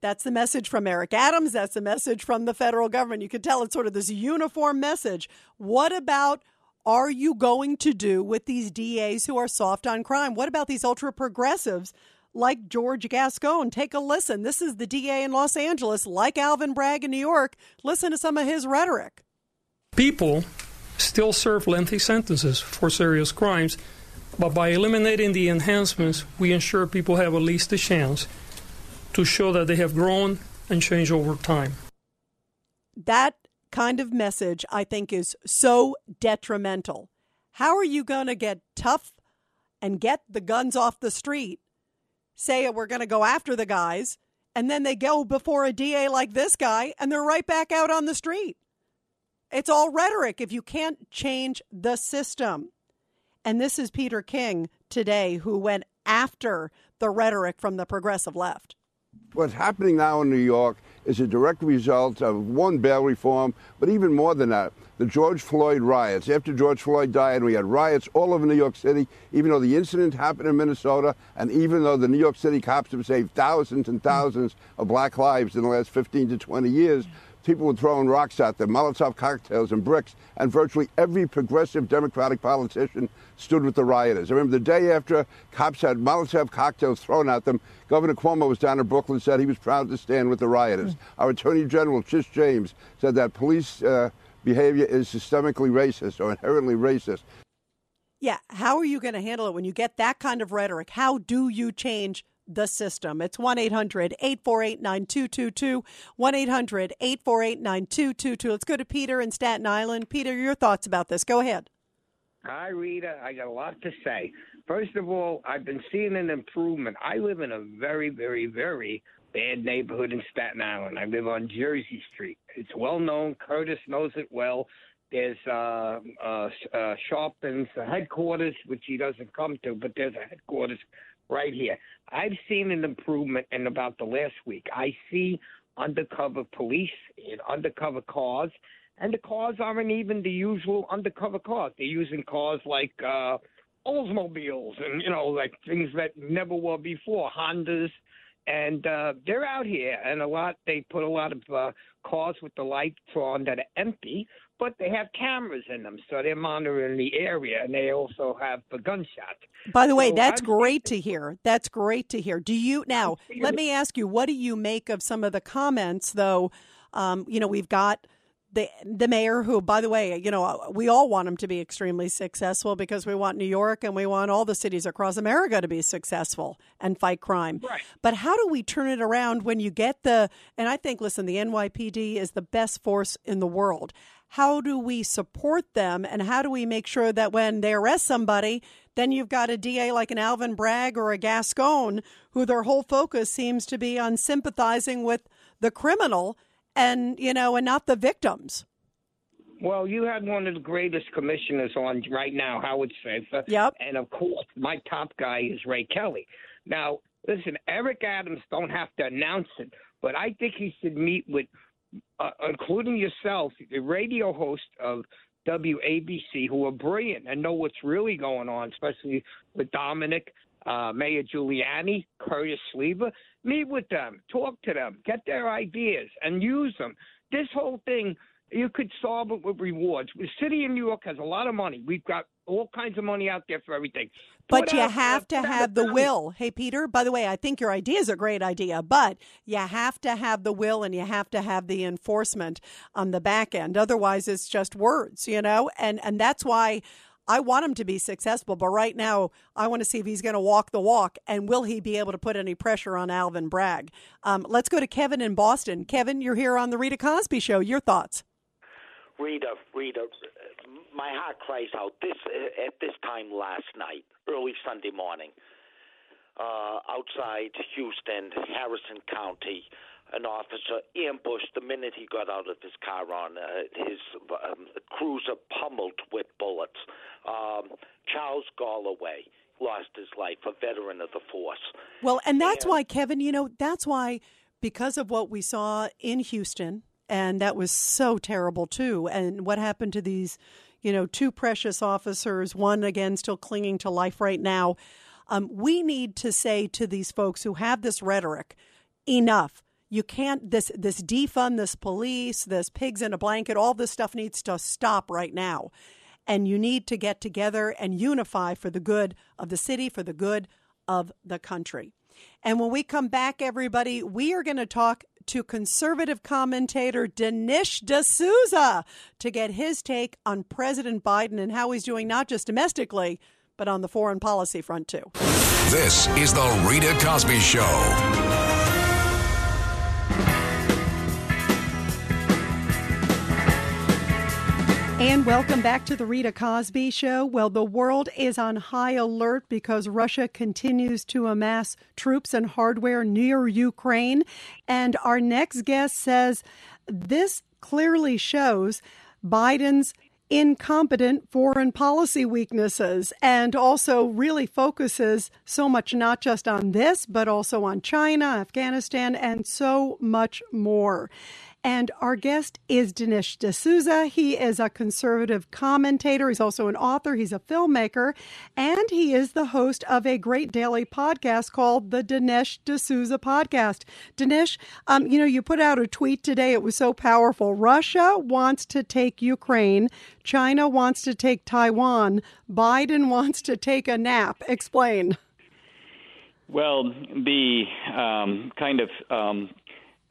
That's the message from Eric Adams. That's the message from the federal government. You can tell it's sort of this uniform message. What about are you going to do with these DAs who are soft on crime? What about these ultra progressives like George Gascon? Take a listen. This is the DA in Los Angeles, like Alvin Bragg in New York. Listen to some of his rhetoric. People still serve lengthy sentences for serious crimes, but by eliminating the enhancements, we ensure people have at least a chance to show that they have grown and changed over time. That kind of message, I think, is so detrimental. How are you going to get tough and get the guns off the street? Say we're going to go after the guys, and then they go before a DA like this guy, and they're right back out on the street. It's all rhetoric if you can't change the system. And this is Peter King today, who went after the rhetoric from the progressive left. What's happening now in New York is a direct result of one bail reform, but even more than that, the George Floyd riots. After George Floyd died, we had riots all over New York City, even though the incident happened in Minnesota, and even though the New York City cops have saved thousands and thousands of black lives in the last 15 to 20 years. People were throwing rocks at them, Molotov cocktails and bricks, and virtually every progressive Democratic politician stood with the rioters. I remember the day after cops had Molotov cocktails thrown at them, Governor Cuomo was down in Brooklyn, said he was proud to stand with the rioters. Our Attorney General, Tish James, said that police uh, behavior is systemically racist or inherently racist. Yeah, how are you going to handle it when you get that kind of rhetoric? How do you change the system? It's 1 800 848 9222. 1 800 848 9222. Let's go to Peter in Staten Island. Peter, your thoughts about this. Go ahead. Hi, Rita. I got a lot to say. First of all, I've been seeing an improvement. I live in a very, very, very bad neighborhood in Staten Island. I live on Jersey Street. It's well known. Curtis knows it well. There's uh, uh, uh, Sharpton's headquarters, which he doesn't come to, but there's a headquarters right here. I've seen an improvement in about the last week. I see undercover police in undercover cars, and the cars aren't even the usual undercover cars. They're using cars like uh, Oldsmobiles and you know like things that never were before, Hondas, and uh, they're out here. And a lot they put a lot of uh, cars with the lights on that are empty, but they have cameras in them, so they're monitoring the area, and they also have the gunshots. By the way, So that's I'm- great to hear. That's great to hear. Do you now? Let me ask you, what do you make of some of the comments, though? Um, you know, we've got the the mayor, who, by the way, you know, we all want him to be extremely successful because we want New York and we want all the cities across America to be successful and fight crime. Right. But how do we turn it around when you get the? And I think, listen, the NYPD is the best force in the world. How do we support them, and how do we make sure that when they arrest somebody, then you've got a DA like an Alvin Bragg or a Gascon, who their whole focus seems to be on sympathizing with the criminal, and you know, and not the victims. Well, you had one of the greatest commissioners on right now, Howard Safir. Yep. And of course, my top guy is Ray Kelly. Now, listen, Eric Adams don't have to announce it, but I think he should meet with, uh, including yourself, the radio host of WABC, who are brilliant and know what's really going on, especially with Dominic, uh, Mayor Giuliani, Curtis Sliwa. Meet with them, talk to them, get their ideas, and use them. This whole thing, you could solve it with rewards. The city of New York has a lot of money. We've got all kinds of money out there for everything. But Put you out- have to out have the will. Hey, Peter, by the way, I think your idea is a great idea, but you have to have the will and you have to have the enforcement on the back end. Otherwise, it's just words, you know? And, and that's why I want him to be successful. But right now, I want to see if he's going to walk the walk and will he be able to put any pressure on Alvin Bragg. Um, let's go to Kevin in Boston. Kevin, you're here on the Rita Cosby Show. Your thoughts? Rita, Rita, my heart cries out. This at this time last night, early Sunday morning, uh, outside Houston, Harrison County, an officer ambushed the minute he got out of his car on uh, his um, cruiser pummeled with bullets. Um, Charles Galloway lost his life, a veteran of the force. Well, and that's why, Kevin, you know, that's why, because of what we saw in Houston, and that was so terrible too, and what happened to these, you know, two precious officers, one again still clinging to life right now. Um, we need to say to these folks who have this rhetoric, enough. You can't this this defund this police, this pigs in a blanket, all this stuff needs to stop right now. And you need to get together and unify for the good of the city, for the good of the country. And when we come back, everybody, we are going to talk to conservative commentator Dinesh D'Souza to get his take on President Biden and how he's doing not just domestically, but on the foreign policy front too. This is the Rita Cosby Show. And welcome back to the Rita Cosby Show. Well, the world is on high alert because Russia continues to amass troops and hardware near Ukraine. And our next guest says this clearly shows Biden's incompetent foreign policy weaknesses and also really focuses so much not just on this, but also on China, Afghanistan, and so much more. And our guest is Dinesh D'Souza. He is a conservative commentator. He's also an author. He's a filmmaker. And he is the host of a great daily podcast called the Dinesh D'Souza Podcast. Dinesh, um, you know, you put out a tweet today. It was so powerful. Russia wants to take Ukraine. China wants to take Taiwan. Biden wants to take a nap. Explain. Well, the um, kind of um,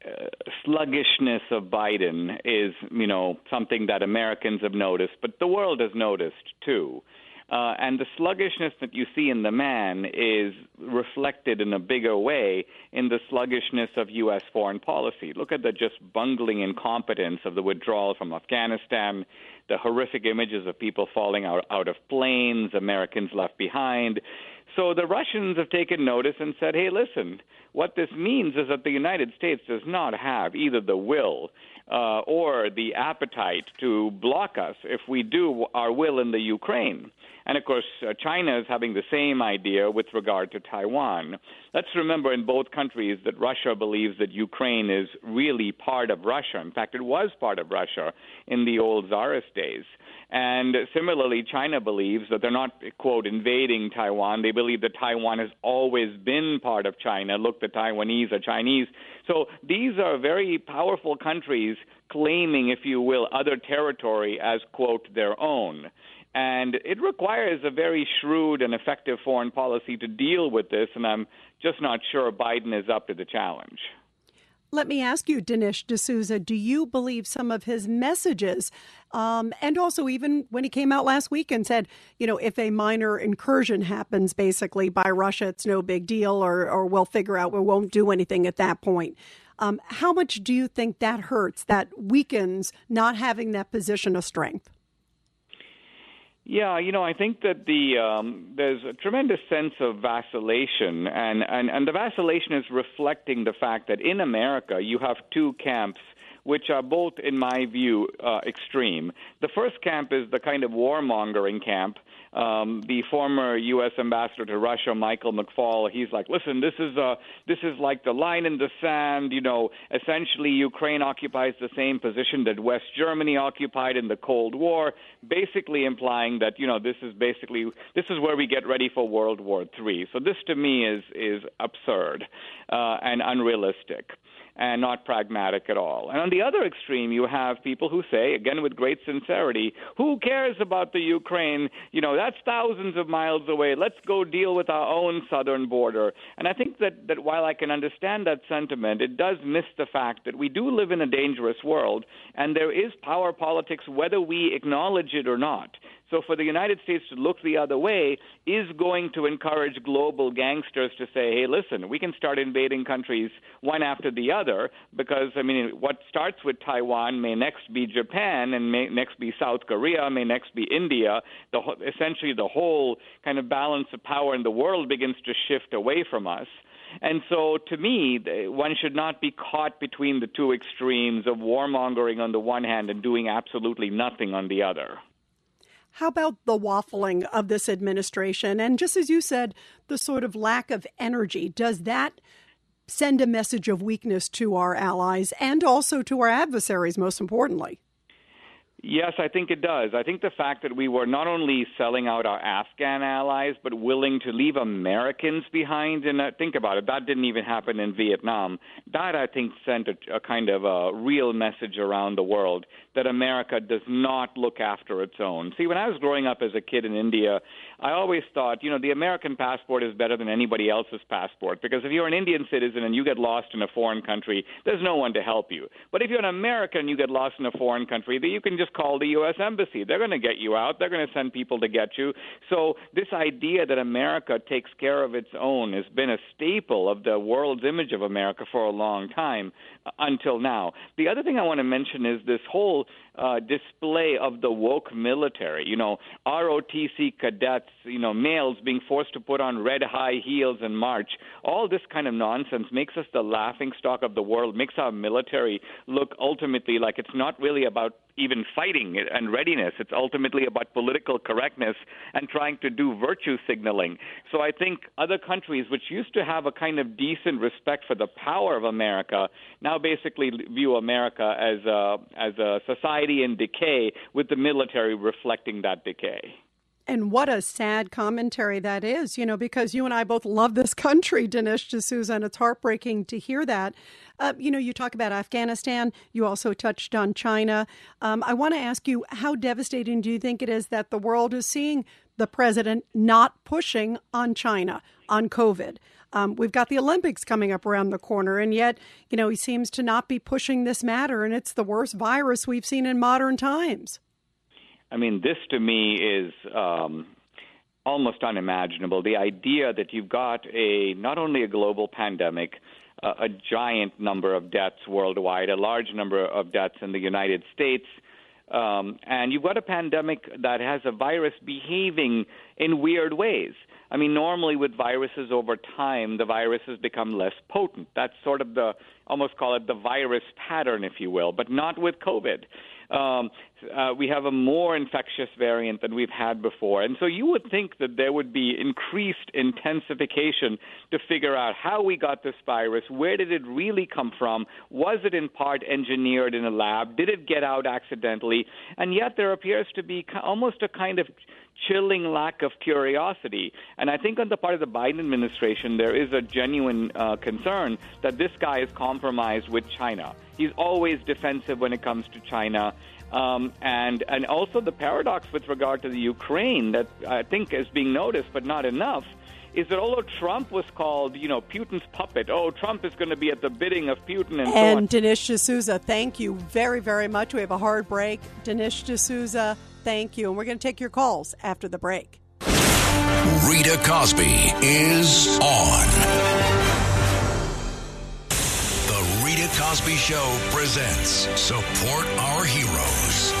uh, sluggishness of Biden is, you know, something that Americans have noticed, but the world has noticed too. Uh, and the sluggishness that you see in the man is reflected in a bigger way in the sluggishness of U.S. foreign policy. Look at the just bungling incompetence of the withdrawal from Afghanistan, the horrific images of people falling out, out of planes, Americans left behind. So the Russians have taken notice and said, hey, listen, what this means is that the United States does not have either the will uh, or the appetite to block us if we do our will in the Ukraine. And of course, uh, China is having the same idea with regard to Taiwan. Let's remember in both countries that Russia believes that Ukraine is really part of Russia. In fact, it was part of Russia in the old Tsarist days. And similarly, China believes that they're not, quote, invading Taiwan. They believe that Taiwan has always been part of China. Look, the Taiwanese are Chinese. So these are very powerful countries claiming, if you will, other territory as, quote, their own. And it requires a very shrewd and effective foreign policy to deal with this, and I'm just not sure Biden is up to the challenge. Let me ask you, Dinesh D'Souza, do you believe some of his messages? Um, and also, even when he came out last week and said, you know, if a minor incursion happens basically by Russia, it's no big deal, or, or we'll figure out we won't do anything at that point. Um, how much do you think that hurts, that weakens not having that position of strength? Yeah, you know, I think that the um, there's a tremendous sense of vacillation, and, and and the vacillation is reflecting the fact that in America you have two camps which are both, in my view, uh, extreme. The first camp is the kind of warmongering camp. Um, the former U.S. ambassador to Russia, Michael McFaul, he's like, listen, this is uh, this is like the line in the sand. You know, essentially, Ukraine occupies the same position that West Germany occupied in the Cold War, basically implying that you know this is basically this is where we get ready for World War III. So this, to me, is is absurd uh, and unrealistic and not pragmatic at all. And on the other extreme, you have people who say, again with great sincerity, who cares about the Ukraine? You know, that's thousands of miles away. Let's go deal with our own southern border. And I think that, that while I can understand that sentiment, it does miss the fact that we do live in a dangerous world, and there is power politics whether we acknowledge it or not. So for the United States to look the other way is going to encourage global gangsters to say, hey, listen, we can start invading countries one after the other because, I mean, what starts with Taiwan may next be Japan and may next be South Korea, may next be India. The, essentially, the whole kind of balance of power in the world begins to shift away from us. And so, to me, one should not be caught between the two extremes of warmongering on the one hand and doing absolutely nothing on the other. How about the waffling of this administration? And just as you said, the sort of lack of energy, does that send a message of weakness to our allies and also to our adversaries, most importantly? Yes, I think it does. I think the fact that we were not only selling out our Afghan allies, but willing to leave Americans behind, and uh, think about it, that didn't even happen in Vietnam. That, I think, sent a, a kind of a real message around the world that America does not look after its own. See, when I was growing up as a kid in India, I always thought, you know, the American passport is better than anybody else's passport because if you're an Indian citizen and you get lost in a foreign country, there's no one to help you. But if you're an American and you get lost in a foreign country, then you can just call the U.S. Embassy. They're going to get you out. They're going to send people to get you. So this idea that America takes care of its own has been a staple of the world's image of America for a long time uh, until now. The other thing I want to mention is this whole uh, display of the woke military. You know, ROTC cadets, you know, males being forced to put on red high heels and march. All this kind of nonsense makes us the laughing stock of the world, makes our military look ultimately like it's not really about even fighting and readiness. It's ultimately about political correctness and trying to do virtue signaling. So I think other countries, which used to have a kind of decent respect for the power of America, now basically view America as a, as a society in decay, with the military reflecting that decay. And what a sad commentary that is, you know, because you and I both love this country, Dinesh D'Souza, and it's heartbreaking to hear that. Uh, you know, you talk about Afghanistan, you also touched on China. Um, I want to ask you, how devastating do you think it is that the world is seeing the president not pushing on China, on COVID? Um, we've got the Olympics coming up around the corner, and yet, you know, he seems to not be pushing this matter, and it's the worst virus we've seen in modern times. I mean, this to me is um, almost unimaginable. The idea that you've got a not only a global pandemic, a giant number of deaths worldwide, a large number of deaths in the United States. Um, and you've got a pandemic that has a virus behaving in weird ways. I mean, normally with viruses over time, the viruses become less potent. That's sort of the, almost call it the virus pattern, if you will, but not with COVID um, uh, we have a more infectious variant than we've had before. And so you would think that there would be increased intensification to figure out how we got this virus, where did it really come from, was it in part engineered in a lab, did it get out accidentally? And yet there appears to be almost a kind of chilling lack of curiosity. And I think on the part of the Biden administration, there is a genuine uh, concern that this guy is compromised with China. He's always defensive when it comes to China. Um, and and also the paradox with regard to the Ukraine that I think is being noticed, but not enough, is that although Trump was called, you know, Putin's puppet, oh, Trump is going to be at the bidding of Putin and, and so Dinesh D'Souza, thank you very, very much. We have a hard break. Dinesh D'Souza, Thank you. And we're going to take your calls after the break. Rita Cosby is on. Cosby Show presents Support Our Heroes.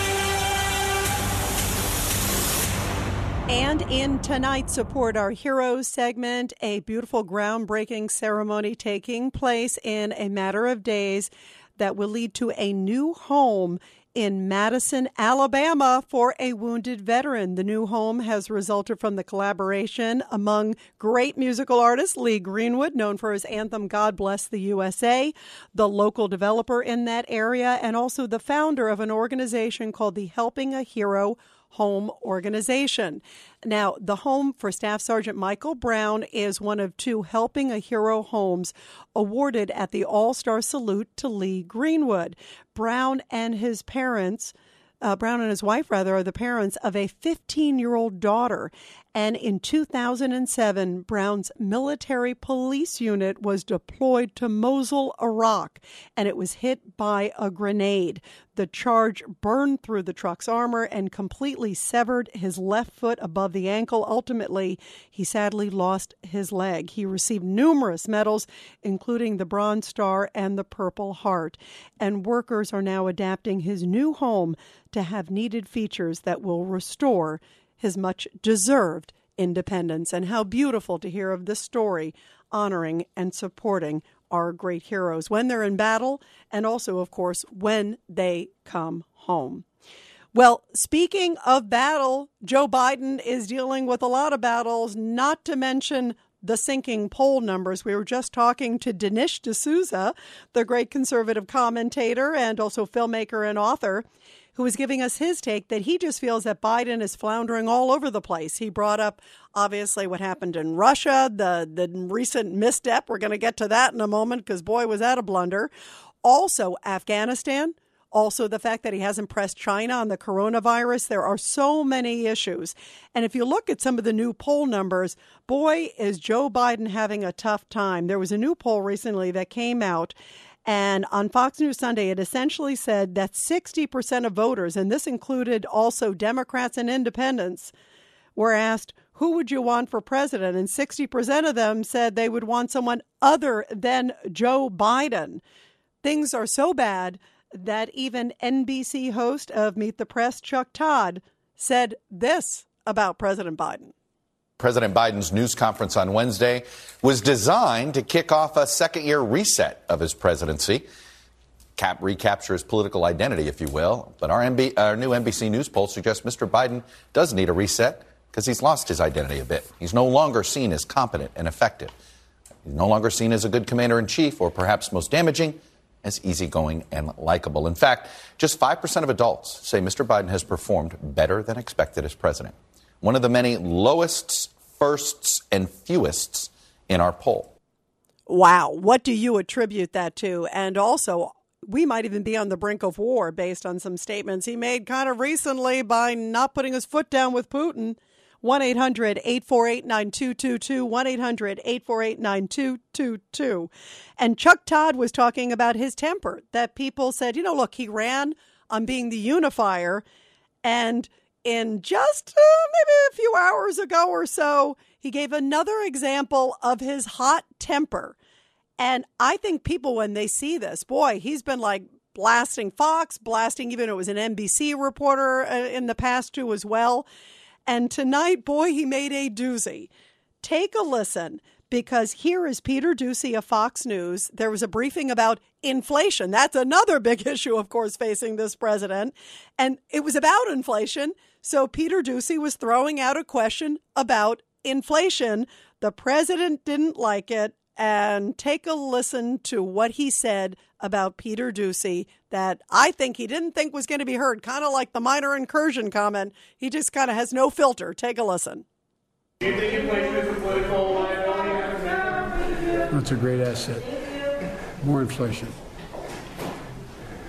And in tonight's Support Our Heroes segment, a beautiful groundbreaking ceremony taking place in a matter of days that will lead to a new home in Madison, Alabama for a wounded veteran. The new home has resulted from the collaboration among great musical artist Lee Greenwood, known for his anthem God Bless the USA, the local developer in that area, and also the founder of an organization called the Helping a Hero Home Organization. Now, the home for Staff Sergeant Michael Brown is one of two Helping a Hero homes awarded at the All Star Salute to Lee Greenwood. Brown and his parents uh, Brown and his wife, rather, are the parents of a 15 year old daughter. And in 2007, Brown's military police unit was deployed to Mosul, Iraq, and it was hit by a grenade. The charge burned through the truck's armor and completely severed his left foot above the ankle. Ultimately, he sadly lost his leg. He received numerous medals, including the Bronze Star and the Purple Heart. And workers are now adapting his new home to have needed features that will restore his much deserved independence. And how beautiful to hear of this story honoring and supporting our great heroes when they're in battle and also, of course, when they come home. Well, speaking of battle, Joe Biden is dealing with a lot of battles, not to mention the sinking poll numbers. We were just talking to Dinesh D'Souza, the great conservative commentator and also filmmaker and author who was giving us his take that he just feels that Biden is floundering all over the place. He brought up obviously what happened in Russia, the the recent misstep. We're going to get to that in a moment because boy was that a blunder. Also Afghanistan, also the fact that he hasn't pressed China on the coronavirus. There are so many issues. And if you look at some of the new poll numbers, boy, is Joe Biden having a tough time. There was a new poll recently that came out and on Fox News Sunday, it essentially said that 60% of voters, and this included also Democrats and independents, were asked, Who would you want for president? And 60% of them said they would want someone other than Joe Biden. Things are so bad that even NBC host of Meet the Press, Chuck Todd, said this about President Biden. President Biden's news conference on Wednesday was designed to kick off a second year reset of his presidency. cap- recapture his political identity, if you will. But our, MB, our new NBC News poll suggests Mr. Biden does need a reset because he's lost his identity a bit. He's no longer seen as competent and effective. He's no longer seen as a good commander in chief, or perhaps most damaging, as easygoing and likable. In fact, just 5% of adults say Mr. Biden has performed better than expected as president. One of the many lowest firsts and fewest in our poll. Wow. What do you attribute that to? And also, we might even be on the brink of war based on some statements he made kind of recently by not putting his foot down with Putin. 1 800 848 9222. 1 800 848 9222. And Chuck Todd was talking about his temper, that people said, you know, look, he ran on being the unifier. And in just uh, maybe a few hours ago or so, he gave another example of his hot temper. And I think people, when they see this, boy, he's been like blasting Fox, blasting even it was an NBC reporter uh, in the past too as well. And tonight, boy, he made a doozy. Take a listen because here is Peter Doocy of Fox News. There was a briefing about inflation. That's another [LAUGHS] big issue, of course, facing this president. And it was about inflation. So Peter Doocy was throwing out a question about inflation. The president didn't like it. And take a listen to what he said about Peter Doocy that I think he didn't think was going to be heard, kind of like the minor incursion comment. He just kind of has no filter. Take a listen. Do you think inflation is a political? That's a great asset. More inflation.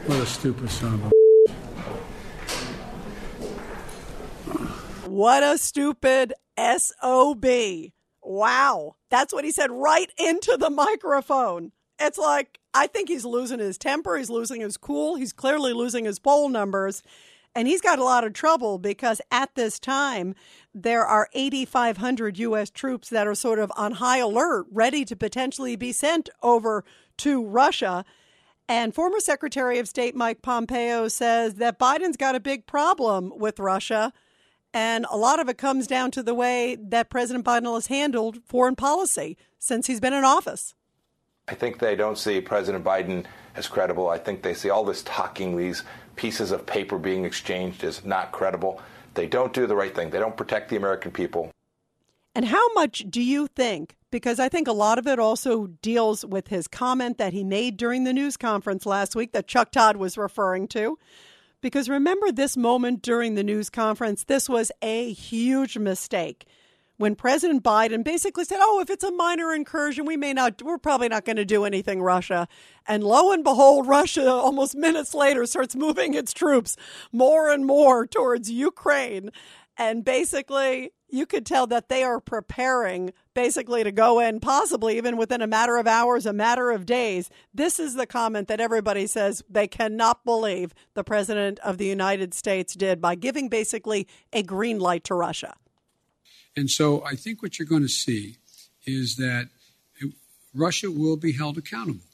What a stupid son of a. What a stupid SOB. Wow. That's what he said right into the microphone. It's like, I think he's losing his temper. He's losing his cool. He's clearly losing his poll numbers. And he's got a lot of trouble because at this time, there are 8,500 U.S. troops that are sort of on high alert, ready to potentially be sent over to Russia. And former Secretary of State Mike Pompeo says that Biden's got a big problem with Russia. And a lot of it comes down to the way that President Biden has handled foreign policy since he's been in office. I think they don't see President Biden as credible. I think they see all this talking, these pieces of paper being exchanged as not credible. They don't do the right thing. They don't protect the American people. And how much do you think? Because I think a lot of it also deals with his comment that he made during the news conference last week that Chuck Todd was referring to. Because remember this moment during the news conference? This was a huge mistake when President Biden basically said, "Oh, if it's a minor incursion, we may not we're probably not going to do anything Russia." And lo and behold, Russia almost minutes later starts moving its troops more and more towards Ukraine. And basically, you could tell that they are preparing basically to go in, possibly even within a matter of hours, a matter of days. This is the comment that everybody says they cannot believe the President of the United States did by giving basically a green light to Russia. And so I think what you're going to see is that it, Russia will be held accountable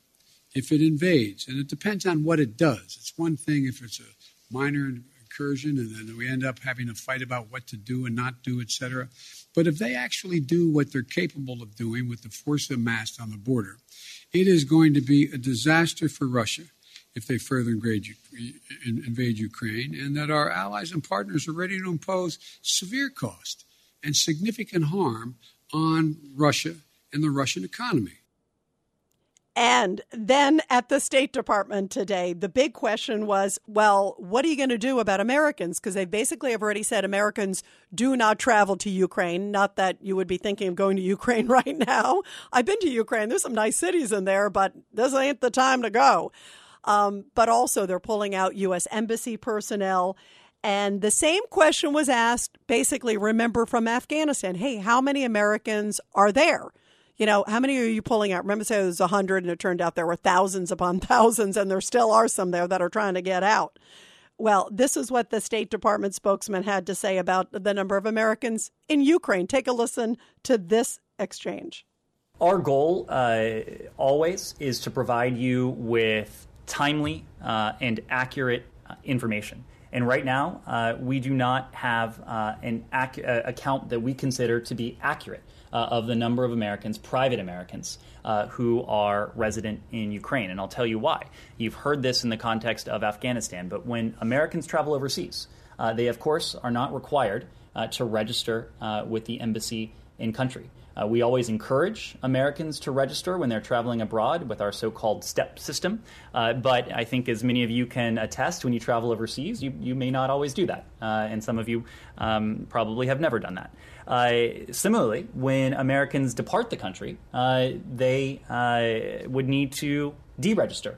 if it invades. And it depends on what it does. It's one thing if it's a minor incursion and then we end up having a fight about what to do and not do, et cetera. But if they actually do what they're capable of doing with the force amassed on the border, it is going to be a disaster for Russia if they further invade, invade Ukraine, and that our allies and partners are ready to impose severe cost and significant harm on Russia and the Russian economy. And then at the State Department today, the big question was well, what are you going to do about Americans? Because they basically have already said Americans do not travel to Ukraine. Not that you would be thinking of going to Ukraine [LAUGHS] right now. I've been to Ukraine. There's some nice cities in there, but this ain't the time to go. Um, but also, they're pulling out U.S. Embassy personnel. And the same question was asked basically, remember from Afghanistan hey, how many Americans are there? You know, how many are you pulling out? Remember, say there was 100 and it turned out there were thousands upon [LAUGHS] thousands, and there still are some there that are trying to get out. Well, this is what the State Department spokesman had to say about the number of Americans in Ukraine. Take a listen to this exchange. Our goal uh, always is to provide you with timely uh, and accurate uh, information. And right now, uh, we do not have uh, an ac- uh, account that we consider to be accurate uh, of the number of Americans, private Americans, uh, who are resident in Ukraine. And I'll tell you why. You've heard this in the context of Afghanistan, but when Americans travel overseas, uh, they, of course, are not required to register with the embassy in country. Uh, we always encourage Americans to register when they're traveling abroad with our so called STEP system. Uh, but I think, as many of you can attest, when you travel overseas, you, you may not always do that. Uh, and some of you um, probably have never done that. Uh, similarly, when Americans depart the country, uh, they uh, would need to deregister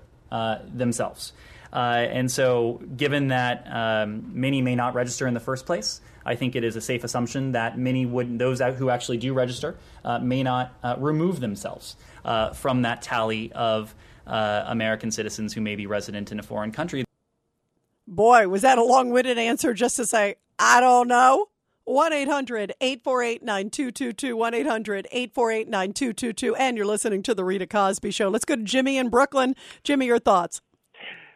themselves. and so, given that um, many may not register in the first place, I think it is a safe assumption that many would, those who actually do register, uh, may not uh, remove themselves uh, from that tally of uh, American citizens who may be resident in a foreign country. Boy, was that a long winded answer just to say, I don't know? 1 800 848 9222. 1 800 848 9222. And you're listening to The Rita Cosby Show. Let's go to Jimmy in Brooklyn. Jimmy, your thoughts.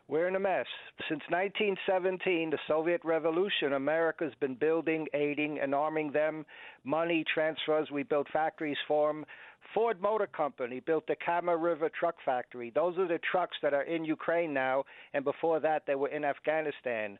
We're in a mess. Since 1917, the Soviet Revolution, America's been building, aiding, and arming them. Money transfers. We built factories for them. Ford Motor Company built the Kama River Truck Factory. Those are the trucks that are in Ukraine now, and before that, they were in Afghanistan.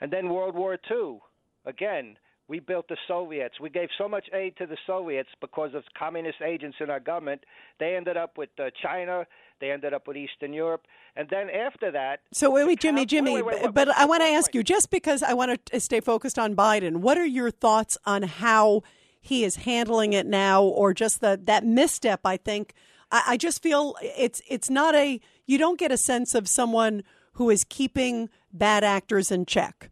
And then World War II. Again, we built the Soviets. We gave so much aid to the Soviets because of communist agents in our government. They ended up with uh, China. They ended up with Eastern Europe. And then after that. So, wait, wait, Jimmy, Jimmy, wait, wait, wait, but I want to ask you just because I want to stay focused on Biden, what are your thoughts on how he is handling it now or just the, that misstep? I think. I, I just feel it's it's not a. You don't get a sense of someone who is keeping bad actors in check.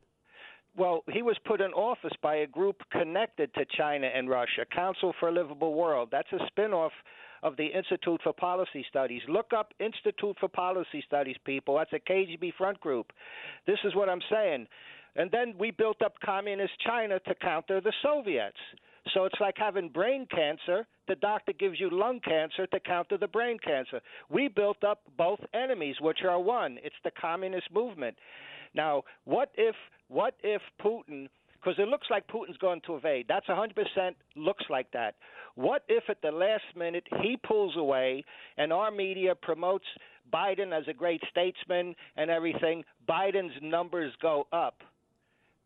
Well, he was put in office by a group connected to China and Russia, Council for a Livable World. That's a spinoff of the Institute for Policy Studies. Look up Institute for Policy Studies, people. That's a KGB front group. This is what I'm saying. And then we built up communist China to counter the Soviets. So it's like having brain cancer. The doctor gives you lung cancer to counter the brain cancer. We built up both enemies, which are one. It's the communist movement. Now, what if what if Putin because it looks like Putin's going to evade. That's 100% looks like that. What if at the last minute he pulls away and our media promotes Biden as a great statesman and everything? Biden's numbers go up.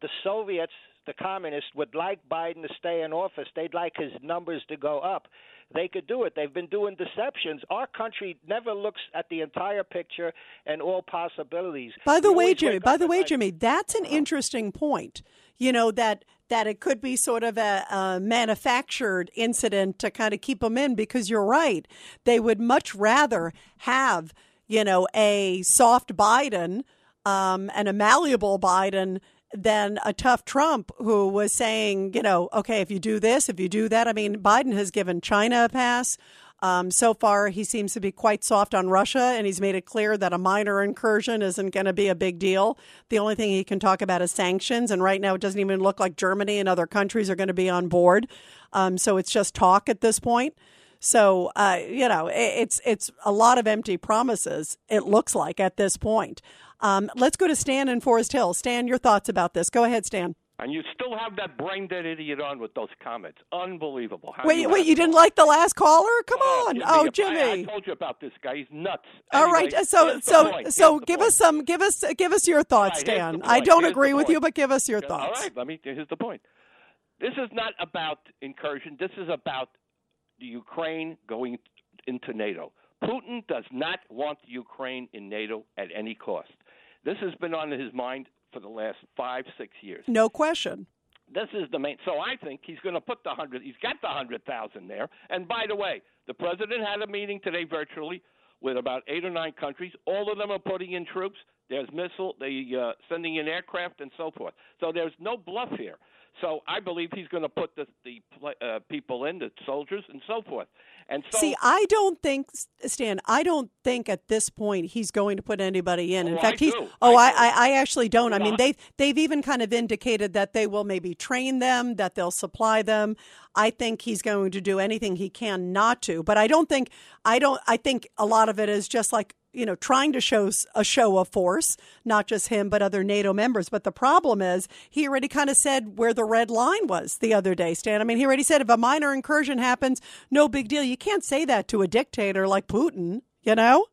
The Soviets, the communists, would like Biden to stay in office. They'd like his numbers to go up they could do it. They've been doing deceptions. Our country never looks at the entire picture and all possibilities. By the we way, Jimmy, by the way, Jimmy, that's an interesting point. You know that that it could be sort of a, a, manufactured incident to kind of keep them in because you're right. They would much rather have, you know, a soft Biden um, and a malleable Biden than a tough Trump who was saying, you know, okay, if you do this, if you do that. I mean, Biden has given China a pass. Um, so far, he seems to be quite soft on Russia, and he's made it clear that a minor incursion isn't going to be a big deal. The only thing he can talk about is sanctions, and right now it doesn't even look like Germany and other countries are going to be on board. Um, so it's just talk at this point. So uh, you know, it's it's a lot of empty promises. It looks like at this point. Um, let's go to Stan in Forest Hill. Stan, your thoughts about this? Go ahead, Stan. And you still have that brain dead idiot on with those comments. Unbelievable. How wait, you wait, you didn't like the last caller? Come oh, on. Oh, Jimmy. I, I, told you about this guy. He's nuts. All anyway, right. So so so give point. us some give us give us your thoughts, right, Stan. I don't here's agree with you, but give us your thoughts. All right, let me here's the point. This is not about incursion. This is about the Ukraine going into NATO. Putin does not want Ukraine in NATO at any cost. This has been on his mind for the last five, six years. No question. This is the main. So I think he's going to put the hundred. He's got the hundred thousand there. And by the way, the president had a meeting today virtually with about eight or nine countries. All of them are putting in troops. There's missile. They uh, sending in aircraft and so forth. So there's no bluff here. So I believe he's going to put the the uh, people in, the soldiers, and so forth. And so, see, I don't think Stan. I don't think at this point he's going to put anybody in. In oh, fact, I he's. do. Oh, I, I, I, actually don't. I mean, they've they've even kind of indicated that they will maybe train them, that they'll supply them. I think he's going to do anything he can not to. But I don't think. I don't. I think a lot of it is just like you know, trying to show a show of force, not just him, but other NATO members. But the problem is, he already kind of said where the red line was the other day, Stan. I mean, he already said if a minor incursion happens, no big deal. You can't say that to a dictator like Putin, you know?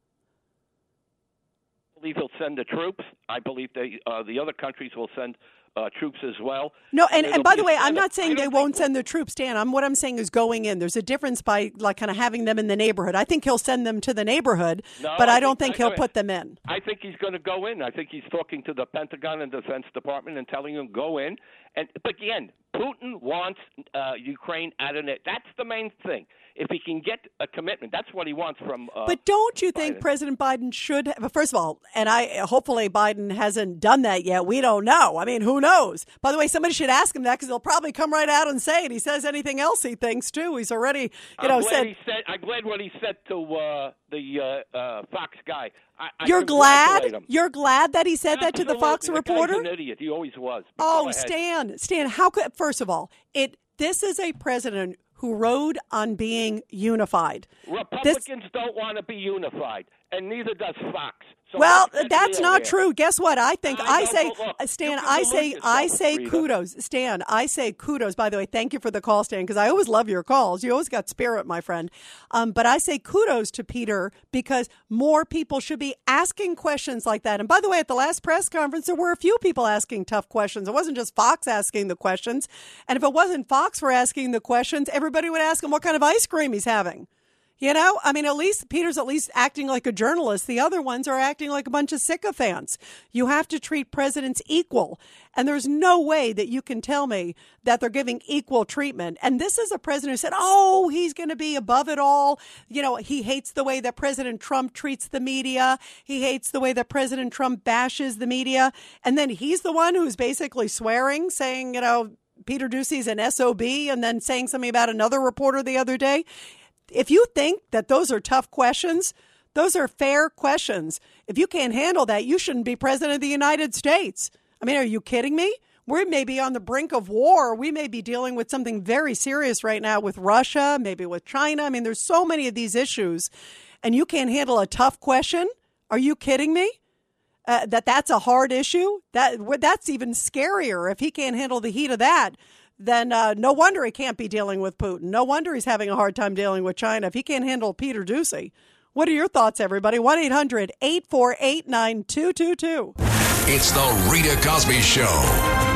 I believe he'll send the troops. I believe they, uh, the other countries will send uh, troops as well. No, and, and by the way, I'm not saying they won't send the troops, Dan. I'm what I'm saying is going in. There's a difference by like kind of having them in the neighborhood. I think he'll send them to the neighborhood, No, but I, I don't think- think he'll I- put them in. I think he's going to go in. I think he's talking to the Pentagon and Defense Department and telling them go in. And but again, Putin wants uh, Ukraine out of it. That's the main thing. If he can get a commitment, that's what he wants from. Uh, But don't you think Biden. President Biden should? Have, first of all, and I hopefully Biden hasn't done that yet. We don't know. I mean, who knows? By the way, somebody should ask him that because he'll probably come right out and say it. He says anything else he thinks too. He's already, you know, I'm glad said. he said. I'm glad what he said to uh, the uh, uh, Fox guy. I, I You're glad. him. You're glad that he said that to the Fox Absolutely. The guy's reporter. an idiot. He always was. Oh. Stan, Stan, how could first of all, it this is a president who rode on being unified. This, Republicans don't want to be unified, and neither does Fox. So well, that's not true. Guess what? I think I I, say, look, uh, Stan. I say, I say kudos, Stan. I say kudos. By the way, thank you for the call, Stan, because I always love your calls. You always got spirit, my friend. Um, but I say kudos to Peter because more people should be asking questions like that. And by the way, at the last press conference, there were a few people asking tough questions. It wasn't just Fox asking the questions. And if it wasn't Fox for asking the questions, everybody would ask him what kind of ice cream he's having. You know, I mean, at least Peter's at least acting like a journalist. The other ones are acting like a bunch of sycophants. You have to treat presidents equal. And there's no way that you can tell me that they're giving equal treatment. And this is a president who said, oh, he's going to be above it all. You know, he hates the way that President Trump treats the media. He hates the way that President Trump bashes the media. And then he's the one who's basically swearing, saying, you know, Peter Doocy's an SOB, and then saying something about another reporter the other day if you think that those are tough questions, those are fair questions. If you can't handle that, you shouldn't be president of the United States. I mean, are you kidding me? We may be on the brink of war. We may be dealing with something very serious right now with Russia, maybe with China. I mean, there's so many of these issues, and you can't handle a tough question. Are you kidding me? Uh, that that's a hard issue. That that's even scarier. If he can't handle the heat of that, then uh, no wonder he can't be dealing with Putin. No wonder he's having a hard time dealing with China. If he can't handle Peter Doocy, what are your thoughts, everybody? 1 800 848 9222. It's the Rita Cosby Show.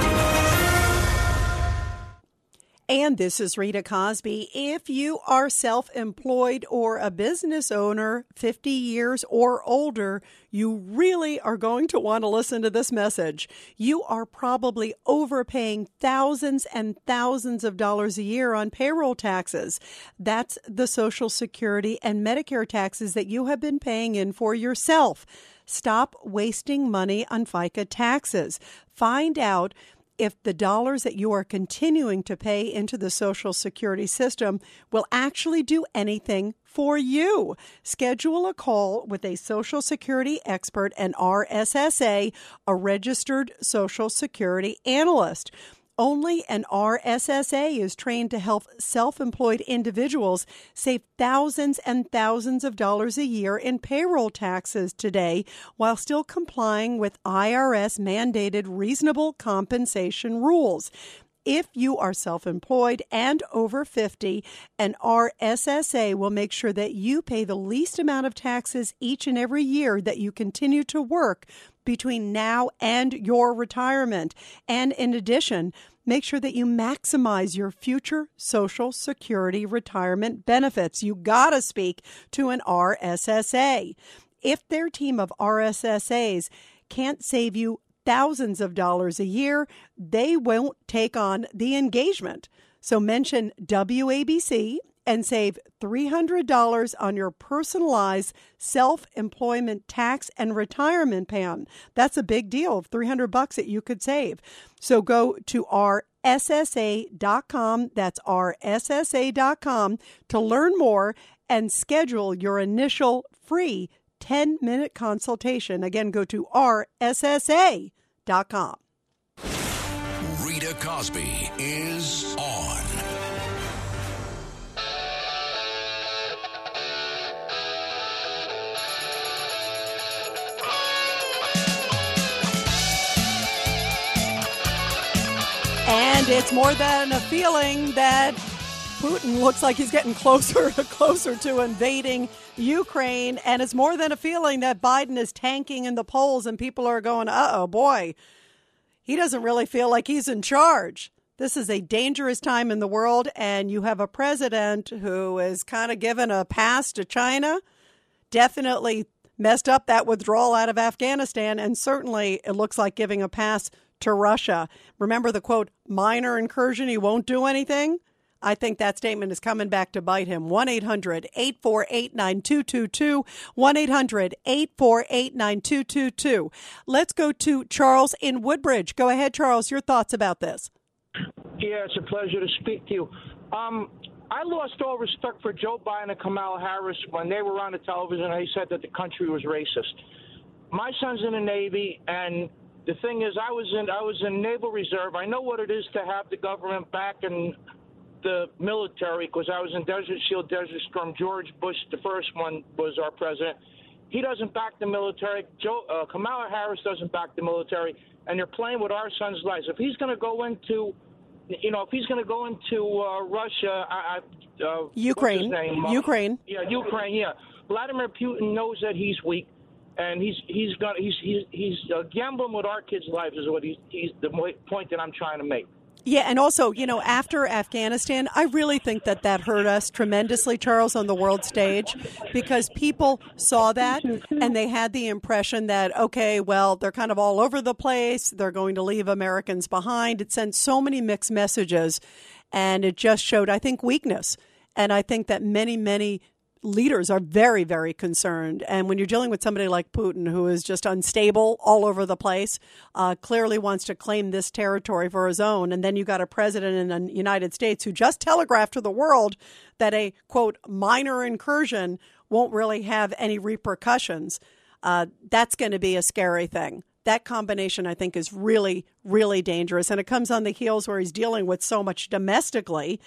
And this is Rita Cosby. If you are self employed or a business owner, 50 years or older, you really are going to want to listen to this message. You are probably overpaying thousands and thousands of dollars a year on payroll taxes. That's the Social Security and Medicare taxes that you have been paying in for yourself. Stop wasting money on FICA taxes. Find out if the dollars that you are continuing to pay into the Social Security system will actually do anything for you. Schedule a call with a Social Security expert and RSSA, a registered Social Security analyst. Only an RSSA is trained to help self employed individuals save thousands and thousands of dollars a year in payroll taxes today while still complying with IRS mandated reasonable compensation rules. If you are self employed and over 50, an RSSA will make sure that you pay the least amount of taxes each and every year that you continue to work between now and your retirement. And in addition, make sure that you maximize your future Social Security retirement benefits. You got to speak to an RSSA. If their team of RSSAs can't save you thousands of dollars a year, they won't take on the engagement. So mention WABC and save $300 on your personalized self-employment tax and retirement plan. That's a big deal, of 300 bucks that you could save. So go to our ssa.com, that's rssa.com to learn more and schedule your initial free 10-minute consultation. Again, go to rssa.com. Rita Cosby is on. It's more than a feeling that Putin looks like he's getting [LAUGHS] closer and closer to invading Ukraine. And it's more than a feeling that Biden is tanking in the polls and people are going, uh oh, boy, he doesn't really feel like he's in charge. This is a dangerous time in the world, and you have a president who is kind of given a pass to China, definitely messed up that withdrawal out of Afghanistan, and certainly it looks like giving a pass to Russia. Remember the quote, minor incursion, he won't do anything? I think that statement is coming back to bite him. 1 800 848 9222. 1 800 848 9222. Let's go to Charles in Woodbridge. Go ahead, Charles. Your thoughts about this. Yeah, it's a pleasure to speak to you. Um, I lost all respect for Joe Biden and Kamala Harris when they were on the television and they said that the country was racist. My son's in the Navy, and the thing is, I was in I was in Naval Reserve. I know what it is to have the government back in the military because I was in Desert Shield, Desert Storm. George Bush, the first one, was our president. He doesn't back the military. Joe uh, Kamala Harris doesn't back the military, and they're playing with our son's lives. If he's going to go into you know, if he's going to go into uh, Russia, I, I, uh, Ukraine, name? Uh, Ukraine, yeah, Ukraine, yeah. Vladimir Putin knows that he's weak, and he's he's got he's he's he's uh, gambling with our kids' lives is what he's he's the point that I'm trying to make. Yeah, and also, you know, after Afghanistan, I really think that that hurt us tremendously, Charles, on the world stage, because people saw that and they had the impression that, okay, well, they're kind of all over the place. They're going to leave Americans behind. It sent so many mixed messages, and it just showed, I think, weakness. And I think that many, many leaders are very, very concerned. And when you're dealing with somebody like Putin, who is just unstable all over the place, uh, clearly wants to claim this territory for his own, and then you got a president in the United States who just telegraphed to the world that a quote minor incursion won't really have any repercussions. Uh, that's going to be a scary thing. That combination, I think, is really, really dangerous. And it comes on the heels where he's dealing with so much domestically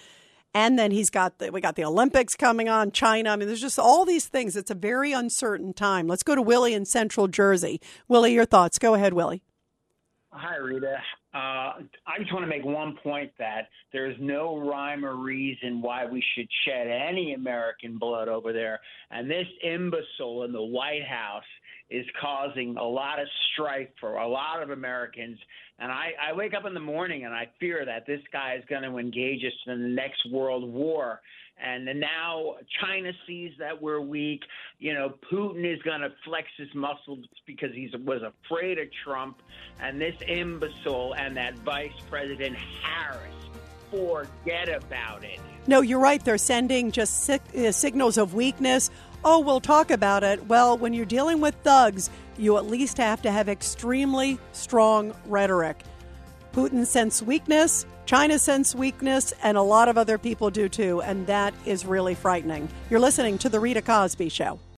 and then he's got the, we got the Olympics coming on, China. I mean, there's just all these things. It's a very uncertain time. Let's go to Willie in Central Jersey. Willie, your thoughts? Go ahead, Willie. Hi, Rita. Uh, I just want to make one point that there's no rhyme or reason why we should shed any American blood over there. And this imbecile in the White House is causing a lot of strife for a lot of Americans. And I, I wake up in the morning and I fear that this guy is going to engage us in the next world war. And now China sees that we're weak. You know, Putin is going to flex his muscles because he was afraid of Trump. And this imbecile and that Vice President Harris, forget about it. No, you're right. They're sending just uh, signals of weakness. Oh, we'll talk about it. Well, when you're dealing with thugs, you at least have to have extremely strong rhetoric. Putin sense weakness, China sense weakness, and a lot of other people do too, and that is really frightening. You're listening to The Rita Cosby Show.